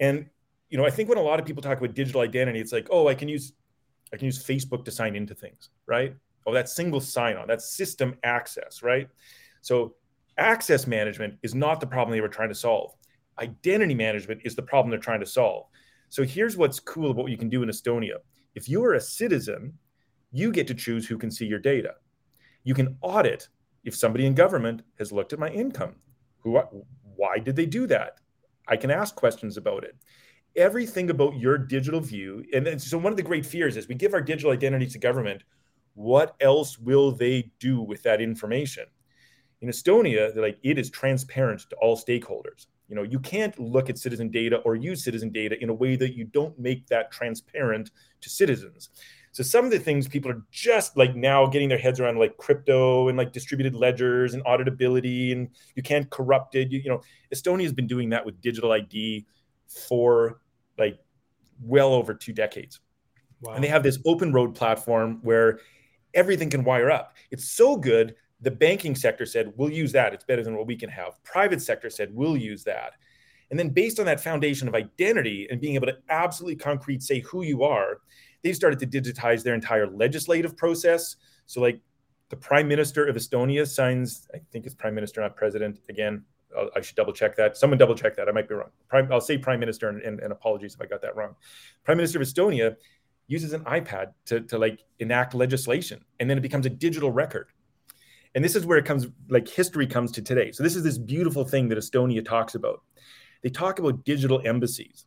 And you know, I think when a lot of people talk about digital identity, it's like, oh, I can use I can use Facebook to sign into things, right? Oh, that's single sign-on, that's system access, right? So access management is not the problem they were trying to solve. Identity management is the problem they're trying to solve. So here's what's cool about what you can do in Estonia. If you are a citizen, you get to choose who can see your data. You can audit if somebody in government has looked at my income. Who, why did they do that? I can ask questions about it. Everything about your digital view, and so one of the great fears is we give our digital identity to government. What else will they do with that information? In Estonia, like it is transparent to all stakeholders. You know, you can't look at citizen data or use citizen data in a way that you don't make that transparent to citizens. So some of the things people are just like now getting their heads around, like crypto and like distributed ledgers and auditability, and you can't corrupt it. You, you know, Estonia has been doing that with digital ID for like well over two decades. Wow. And they have this open road platform where everything can wire up. It's so good the banking sector said, we'll use that. It's better than what we can have. Private sector said, we'll use that. And then based on that foundation of identity and being able to absolutely concrete say who you are, they started to digitize their entire legislative process. So like the prime minister of Estonia signs, I think it's prime minister, not president. Again, i should double check that. Someone double check that. I might be wrong. Prime, I'll say prime minister and, and, and apologies if I got that wrong. Prime minister of Estonia uses an iPad to, to like enact legislation and then it becomes a digital record and this is where it comes like history comes to today so this is this beautiful thing that estonia talks about they talk about digital embassies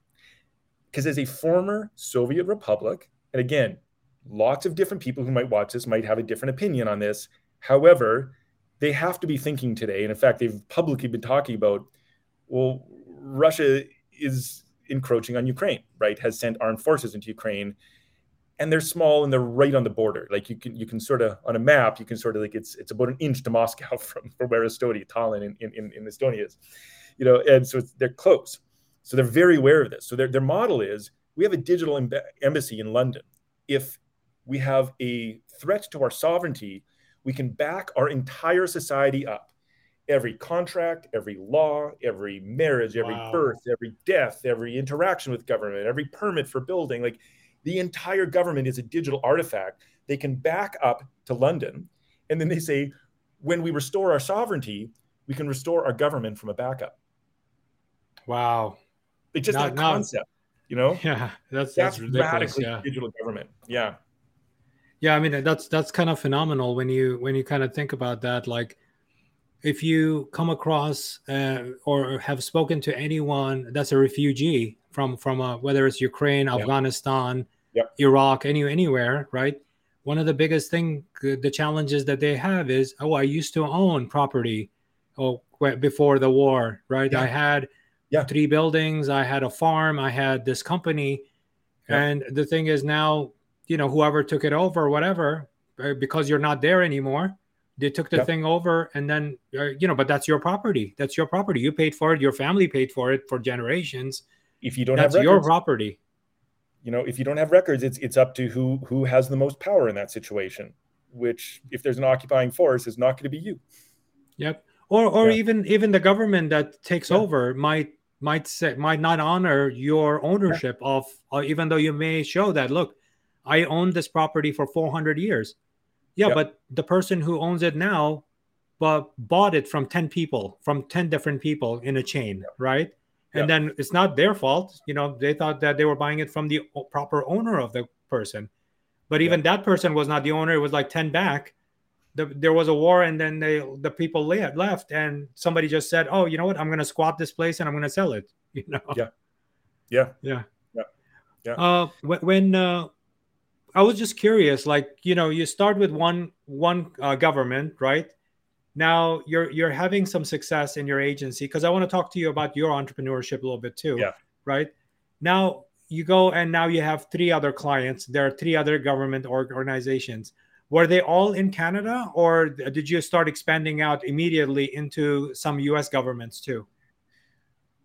because as a former soviet republic and again lots of different people who might watch this might have a different opinion on this however they have to be thinking today and in fact they've publicly been talking about well russia is encroaching on ukraine right has sent armed forces into ukraine and they're small and they're right on the border. Like you can you can sort of on a map you can sort of like it's it's about an inch to Moscow from from where Estonia, Tallinn in, in, in Estonia is, you know, and so they're close. So they're very aware of this. So their their model is we have a digital embassy in London. If we have a threat to our sovereignty, we can back our entire society up. Every contract, every law, every marriage, every wow. birth, every death, every interaction with government, every permit for building, like the entire government is a digital artifact. They can back up to London. And then they say, when we restore our sovereignty, we can restore our government from a backup. Wow. It's just not, a concept, you know? Yeah, that's that's, that's ridiculous. Yeah. digital government. Yeah. Yeah, I mean that's that's kind of phenomenal when you when you kind of think about that. Like, if you come across uh, or have spoken to anyone that's a refugee from from uh, whether it's Ukraine, yeah. Afghanistan, yep. Iraq, any anywhere, right? One of the biggest thing, the challenges that they have is, oh, I used to own property, oh, before the war, right? Yeah. I had yeah. three buildings, I had a farm, I had this company, yeah. and the thing is now, you know, whoever took it over, whatever, uh, because you're not there anymore, they took the thing over, and then uh, you know, but that's your property. That's your property. You paid for it. Your family paid for it for generations. If you don't that's have records, your property you know if you don't have records it's it's up to who who has the most power in that situation which if there's an occupying force is not going to be you yep or or yeah. even even the government that takes yeah. over might might say might not honor your ownership yeah. of uh, even though you may show that look i own this property for 400 years. Yeah yep. but the person who owns it now but bought it from 10 people from 10 different people in a chain yep. right? And yep. then it's not their fault you know they thought that they were buying it from the proper owner of the person. But even that person was not the owner it was like 10 back. The, there was a war and then they the people left and somebody just said oh you know what? I'm going to squat this place and i'm going to sell it you know? Yeah. Yeah. Yeah. Yeah. Uh, when, when uh, i was just curious like you know you start with one one uh, government right now you're you're having some success in your agency because i want to talk to you about your entrepreneurship a little bit too yeah right now you go and now you have three other clients there are three other government organizations were they all in Canada, or did you start expanding out immediately into some U.S. governments too?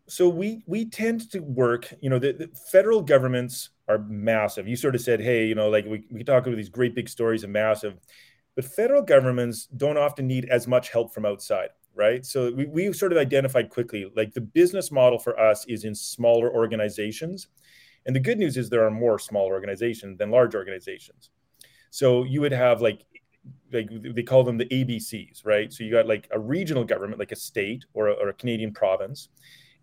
So we we tend to work. You know, the, the federal governments are massive. You sort of said, hey, you know, like we we talk about these great big stories of massive, but federal governments don't often need as much help from outside right? So we, we sort of identified quickly like the business model for us is in smaller organizations. And the good news is there are more small organizations than large organizations. So you would have like like they call them the ABCs, right? So you got like a regional government, like a state or a, or a Canadian province,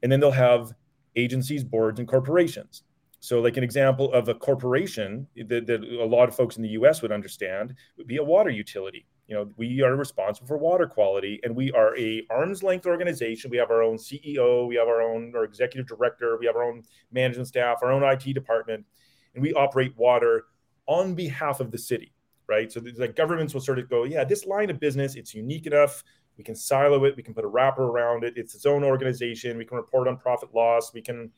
and then they'll have agencies, boards, and corporations. So, like an example of a corporation that, that, a lot of folks in the U.S. would understand would be a water utility. You know, we are responsible for water quality, and we are a arm's length organization. We have our own CEO, we have our own our executive director, we have our own management staff, our own IT department, and we operate water on behalf of the city, right? So the governments will sort of go, yeah, this line of business, it's unique enough. We can silo it. We can put a wrapper around it. It's its own organization. We can report on profit loss. We can,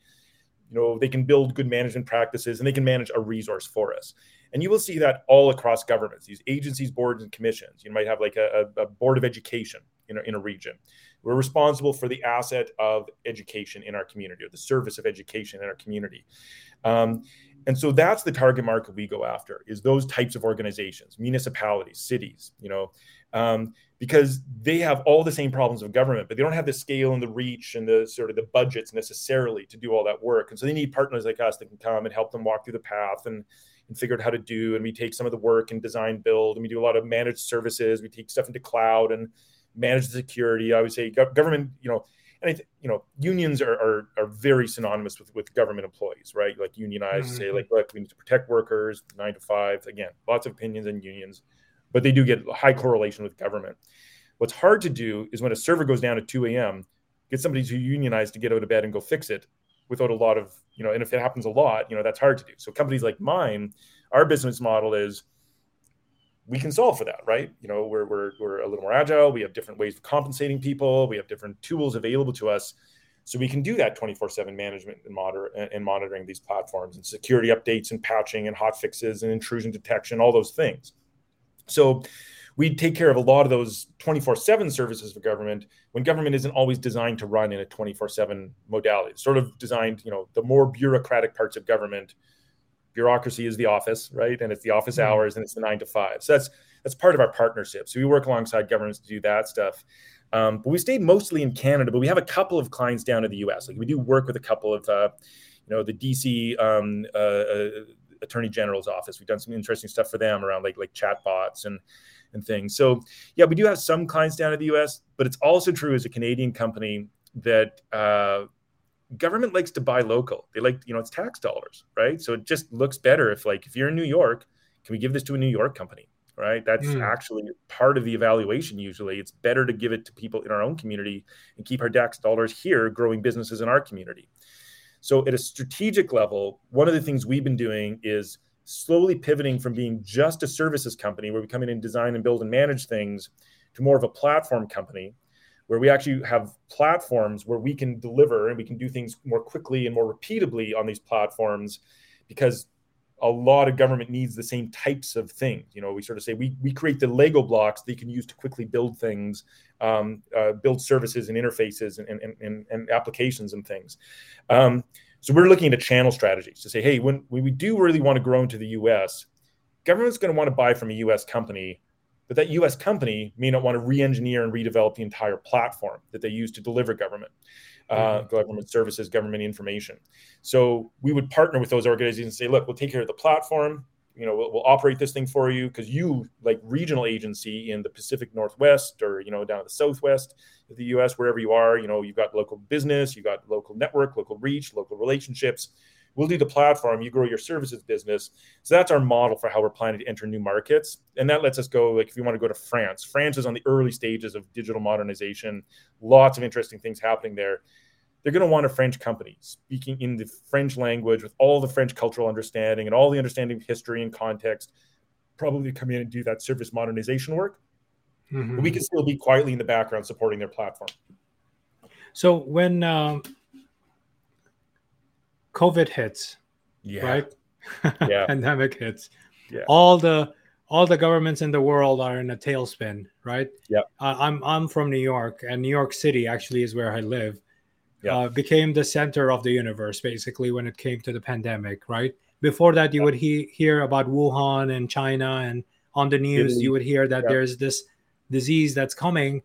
you know, they can build good management practices and they can manage a resource for us. And you will see that all across governments, these agencies, boards, and commissions. You might have like a, a board of education in a, in a region. We're responsible for the asset of education in our community or the service of education in our community. Um, and so that's the target market we go after is those types of organizations municipalities cities you know um, because they have all the same problems of government but they don't have the scale and the reach and the sort of the budgets necessarily to do all that work and so they need partners like us that can come and help them walk through the path and and figure out how to do and we take some of the work and design build and we do a lot of managed services we take stuff into cloud and manage the security i would say government you know and I th- you know unions are, are, are very synonymous with with government employees, right? Like unionized, mm-hmm. say like look, we need to protect workers, nine to five. Again, lots of opinions and unions, but they do get high correlation with government. What's hard to do is when a server goes down at 2 a.m., get somebody to unionize to get out of bed and go fix it without a lot of you know. And if it happens a lot, you know that's hard to do. So companies like mine, our business model is we can solve for that, right? You know, we're, we're, we're a little more agile. We have different ways of compensating people. We have different tools available to us. So we can do that 24 7 management and, moder- and monitoring these platforms and security updates and patching and hot fixes and intrusion detection, all those things. So we take care of a lot of those 24 7 services for government when government isn't always designed to run in a 24 7 modality. It's sort of designed, you know, the more bureaucratic parts of government bureaucracy is the office, right? And it's the office mm-hmm. hours and it's the nine to five. So that's that's part of our partnership. So we work alongside governments to do that stuff. Um, but we stay mostly in Canada, but we have a couple of clients down in the U.S. Like we do work with a couple of, uh, you know, the D.C. Um, uh, uh, Attorney General's office. We've done some interesting stuff for them around like like chatbots and and things. So yeah, we do have some clients down in the U.S., but it's also true as a Canadian company that uh, government likes to buy local. They like, you know, it's tax dollars, right? So it just looks better if like if you're in New York, can we give this to a New York company? Right. That's mm. actually part of the evaluation usually. It's better to give it to people in our own community and keep our tax dollars here growing businesses in our community. So at a strategic level, one of the things we've been doing is slowly pivoting from being just a services company where we come in and design and build and manage things to more of a platform company where we actually have platforms where we can deliver and we can do things more quickly and more repeatably on these platforms because a lot of government needs the same types of things. You know, we sort of say we, we create the Lego blocks that you can use to quickly build things, um, uh, build services and interfaces and, and, and, and applications and things. Um, so we're looking at channel strategies to say, hey, when, when we do really want to grow into the US, government's going to want to buy from a US company but that US company may not want to re engineer and redevelop the entire platform that they use to deliver government. uh, mm-hmm. government services, government information. So we would partner with those organizations and say, look, we'll take care of the platform. You know, we'll, we'll operate this thing for you because you, like regional agency in the Pacific Northwest or you know down in the Southwest of the U.S., wherever you are, you know, you've got local business, you've got local network, local reach, local relationships. We'll do the platform. You grow your services business. So that's our model for how we're planning to enter new markets, and that lets us go. Like if you want to go to France, France is on the early stages of digital modernization. Lots of interesting things happening there they're going to want a French company speaking in the French language with all the French cultural understanding and all the understanding of history and context, probably come in and do that service modernization work. Mm-hmm. But we can still be quietly in the background supporting their platform. So when um, COVID hits, yeah. right? Yeah. Pandemic hits. Yeah. All the all the governments in the world are in a tailspin, right? Yeah. Uh, I'm I'm from New York, and New York City actually is where I live yeah. uh, became the center of the universe basically when it came to the pandemic right? Before that you yeah. would he- hear about wuhan and china and on the news Italy. you would hear that yeah. there's this disease that's coming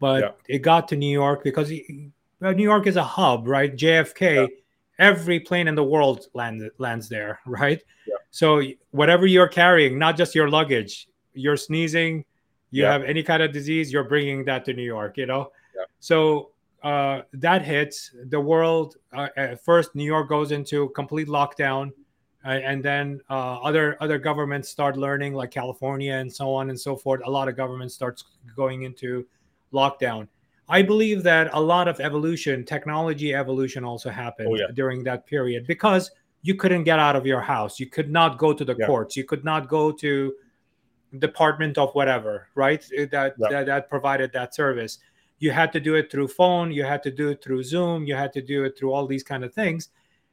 but it got to new york because he, new york is a hub right? Jfk every plane in the world land, lands there right? So whatever you're carrying not just your luggage you're sneezing you have any kind of disease you're bringing that to new york you know? So uh, that hits the world. Uh, at first, New York goes into complete lockdown, uh, and then uh, other other governments start learning, like California and so on and so forth. A lot of governments starts going into lockdown. I believe that a lot of evolution, technology evolution, also happened oh, yeah. during that period because you couldn't get out of your house. You could not go to the yeah. courts. You could not go to department of whatever, right? That, yeah. that that provided that service you had to do it through phone you had to do it through zoom you had to do it through all these kind of things.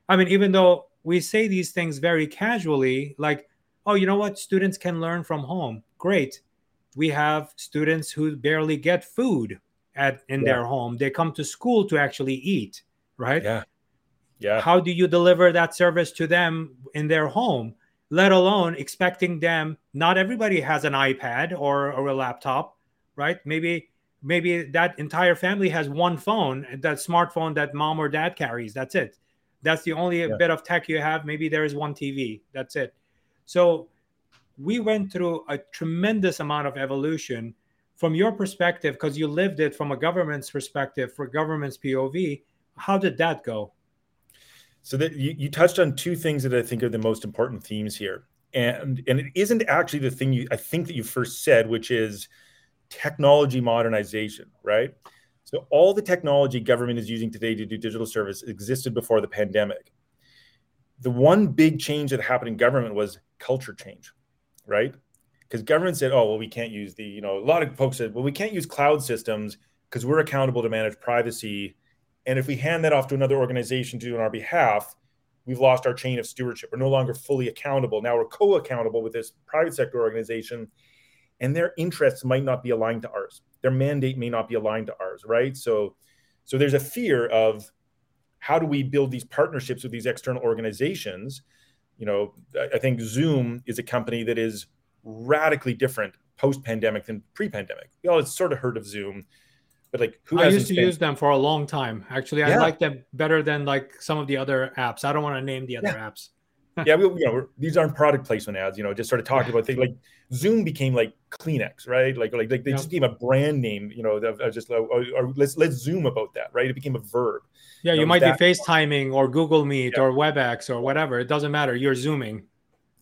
I mean even though we say these things very casually like oh you know what? Students can learn from home. Great. We have students who barely get food at in yeah. their home. They come to school to actually eat right? Yeah. Yeah. How do you deliver that service to them in their home let alone expecting them not everybody has an ipad or, or a laptop right? Maybe maybe that entire family has one phone, that smartphone that mom or dad carries. That's it. That's the only yeah. bit of tech you have. Maybe there is one TV. That's it. So we went through a tremendous amount of evolution from your perspective, because you lived it from a government's perspective, for government's POV. How did that go? So that you, you touched on two things that I think are the most important themes here. And and it isn't actually the thing you I think that you first said, which is technology modernization, right? So all the technology government is using today to do digital service existed before the pandemic. The one big change that happened in government was culture change, right? Because government said, "Oh, well, we can't use the," you know, a lot of folks said, "Well, we can't use cloud systems because we're accountable to manage privacy, and if we hand that off to another organization to do on our behalf, we've lost our chain of stewardship. We're no longer fully accountable. Now we're co-accountable with this private sector organization, and their interests might not be aligned to ours. Their mandate may not be aligned to ours, right? So, so there's a fear of how do we build these partnerships with these external organizations? You know, I think Zoom is a company that is radically different post-pandemic than pre-pandemic. We all it's sort of heard of Zoom, but like who I used to spent... use them for a long time. Actually, I yeah. like them better than like some of the other apps. I don't want to name the other yeah. apps. Yeah, we, you know, these aren't product placement ads. You know, just sort of talking about things like Zoom became like Kleenex, right? Like, like, like they yeah. just became a brand name. You know, of, just or, or, let's let's zoom about that, right? It became a verb. Yeah, you, know, might be FaceTiming or Google Meet yeah. or WebEx or whatever. It doesn't matter. You're zooming.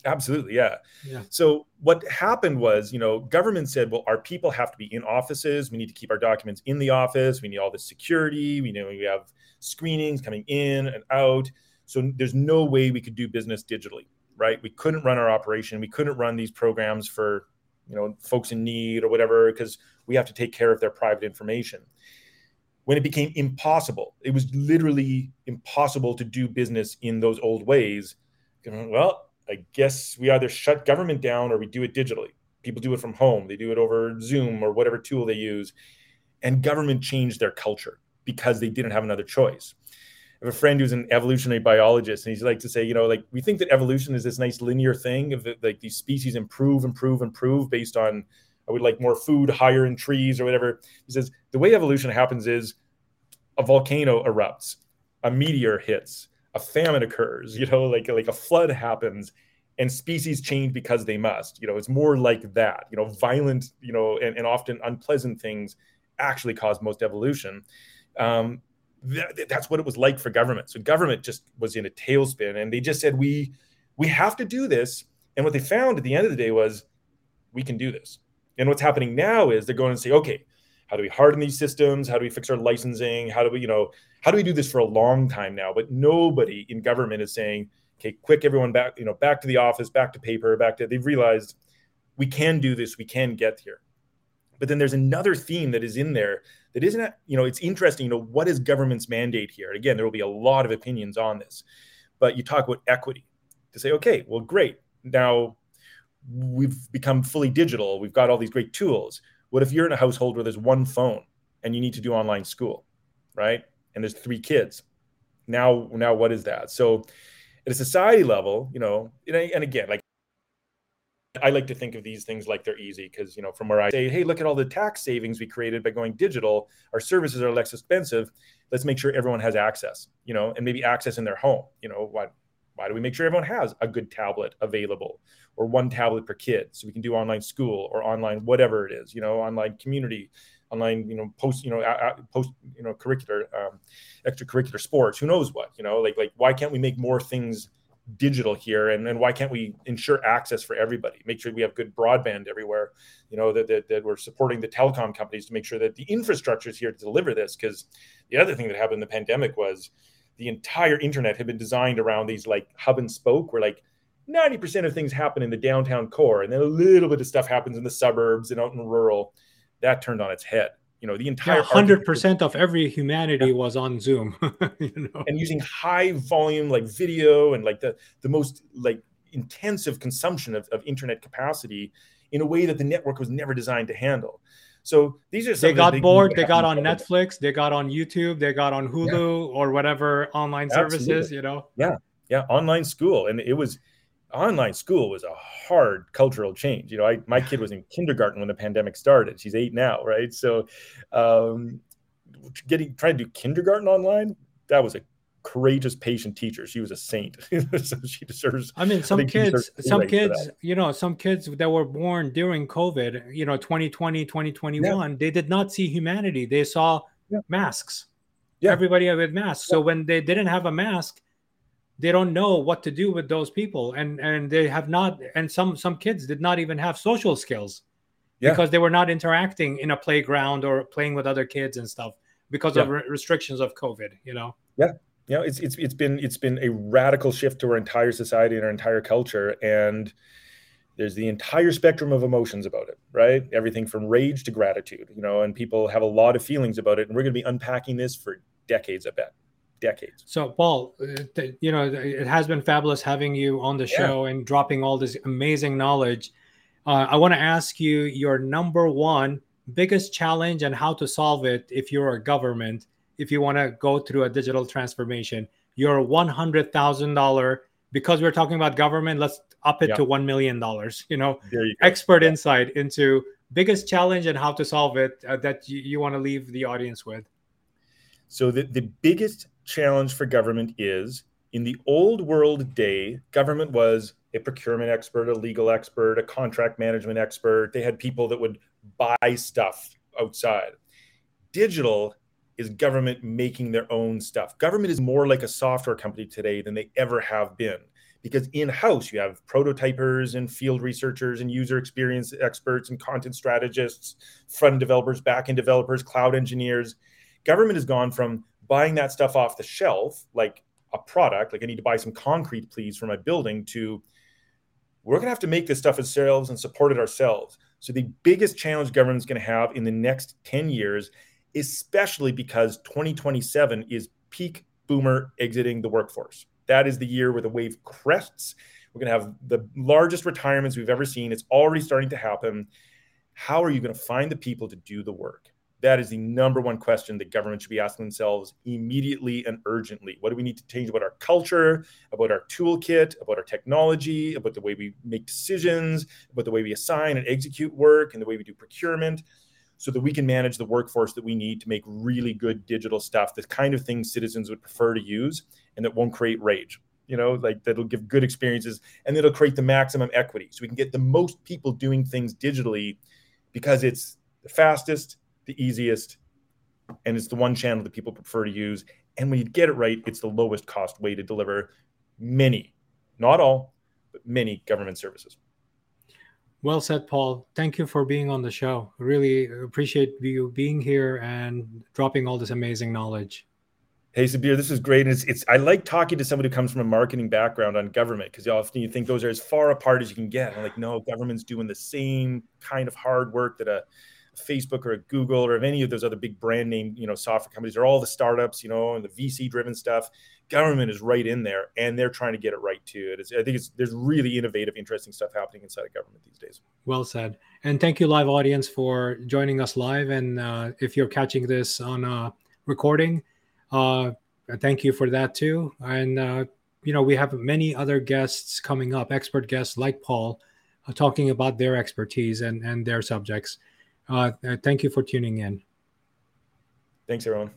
Absolutely, yeah. yeah. So what happened was, you know, government said, well, our people have to be in offices. We need to keep our documents in the office. We need all the security. We know we have screenings coming in and out. So there's no way we could do business digitally, right? We couldn't run our operation. We couldn't run these programs for, you know, folks in need or whatever because we have to take care of their private information. When it became impossible, it was literally impossible to do business in those old ways. Well, I guess we either shut government down or we do it digitally. People do it from home. They do it over Zoom or whatever tool they use. And government changed their culture because they didn't have another choice have a friend who's an evolutionary biologist, and he's like to say, you know, like we think that evolution is this nice linear thing of the, like these species improve, improve, improve based on I would like more food higher in trees or whatever. He says the way evolution happens is a volcano erupts, a meteor hits, a famine occurs, you know, like like a flood happens and species change because they must. You know, it's more like that. You know, violent, you know, and, and often unpleasant things actually cause most evolution. Um, that, that's what it was like for government. So government just was in a tailspin, and they just said we we have to do this. And what they found at the end of the day was we can do this. And what's happening now is they're going to say, okay, how do we harden these systems? How do we fix our licensing? How do we, you know, how do we do this for a long time now? But nobody in government is saying, okay, quick, everyone back, you know, back to the office, back to paper, back to. They've realized we can do this. We can get here. But then there's another theme that is in there that isn't, you know, it's interesting. You know, what is government's mandate here? And again, there will be a lot of opinions on this, but you talk about equity to say, okay, well, great. Now we've become fully digital. We've got all these great tools. What if you're in a household where there's one phone and you need to do online school, right? And there's three kids. Now, now what is that? So at a society level, you know, and, and again, like I like to think of these things like they're easy because, you know, from where I say, hey, look at all the tax savings we created by going digital. Our services are less expensive. Let's make sure everyone has access, you know, and maybe access in their home. You know, why, why do we make sure everyone has a good tablet available or one tablet per kid so we can do online school or online whatever it is, you know, online community, online, you know, post, you know, post, you know, curricular, um, extracurricular sports, who knows what, you know, like, like why can't we make more things digital here and, and why can't we ensure access for everybody? Make sure we have good broadband everywhere you know that, that, that we're supporting the telecom companies to make sure that the infrastructure is here to deliver this because the other thing that happened in the pandemic was the entire internet had been designed around these like hub and spoke where like 90% of things happen in the downtown core and then a little bit of stuff happens in the suburbs and out in rural. That turned on its head you know the entire hundred percent of every humanity yeah. was on Zoom, you know? and using high volume like video and like the the most like intensive consumption of, of internet capacity in a way that the network was never designed to handle. So these are they got bored. They got on Netflix. They got on YouTube. They got on Hulu yeah. or whatever online Absolutely. services. You know. Yeah, yeah, online school, and it was online school was a hard cultural change. You know, I, my kid was in kindergarten when the pandemic started. She's eight now, right? So, um, getting trying to do kindergarten online, that was a courageous, patient teacher. She was a saint. so she deserves. I mean, some I kids, some kids, you know, some kids that were born during COVID, you know, 2020, 2021, yeah. they did not see humanity. They saw yeah. masks. Yeah. Everybody with masks. So when they didn't have a mask, they don't know what to do with those people. And and they have not and some some kids did not even have social skills yeah. because they were not interacting in a playground or playing with other kids and stuff because yeah. of re- restrictions of covid you know? Yeah. You know it's, it's it's been it's been a radical shift to our entire society and our entire culture. And there's the entire spectrum of emotions about it right? Everything from rage to gratitude you know and people have a lot of feelings about it. And we're going to be unpacking this for decades i bet decades. So, Paul, uh, you know, it has been fabulous having you on the show yeah. and dropping all this amazing knowledge. Uh, I want to ask you your number one biggest challenge and how to solve it if you're a government, if you want to go through a digital transformation. Your $100,000, because we're talking about government, let's up it yeah. to $1 million. You know, you expert yeah. insight into biggest challenge and how to solve it uh, that you, you want to leave the audience with. So the, the biggest challenge for government is in the old world day, government was a procurement expert, a legal expert, a contract management expert. They had people that would buy stuff outside. Digital is government making their own stuff. Government is more like a software company today than they ever have been because in house you have prototypers and field researchers and user experience experts and content strategists, front developers, back end developers, cloud engineers. Government has gone from buying that stuff off the shelf, like a product, like I need to buy some concrete, please, for my building, to we're going to have to make this stuff ourselves and support it ourselves. So the biggest challenge government's going to have in the next 10 years, especially because 2027 is peak boomer exiting the workforce. That is the year where the wave crests. We're going to have the largest retirements we've ever seen. It's already starting to happen. How are you going to find the people to do the work? That is the number one question that government should be asking themselves immediately and urgently. What do we need to change about our culture, about our toolkit, about our technology, about the way we make decisions, about the way we assign and execute work, and the way we do procurement? so that we can manage the workforce that we need to make really good digital stuff, the kind of things citizens would prefer to use and that won't create rage. You know, like that'll give good experiences and it'll create the maximum equity. So we can get the most people doing things digitally because it's the fastest, the easiest, and it's the one channel that people prefer to use. And when you get it right, it's the lowest cost way to deliver many, not all, but many government services. Well said, Paul. Thank you for being on the show. Really appreciate you being here and dropping all this amazing knowledge. Hey Sabir, this is great. It's, it's I like talking to somebody who comes from a marketing background on government because often you think those are as far apart as you can get. I'm like, no, government's doing the same kind of hard work that a Facebook or Google or any of those other big brand name, you know, software companies are all the startups, you know, and the VC driven stuff. Government is right in there and they're trying to get it right too. It's, I think it's, there's really innovative, interesting stuff happening inside of government these days. Well said. And thank you, live audience, for joining us live. And uh, if you're catching this on a recording, uh, thank you for that too. And, uh, you know, we have many other guests coming up, expert guests like Paul, uh, talking about their expertise and, and their subjects. Uh, thank you for tuning in. Thanks, everyone.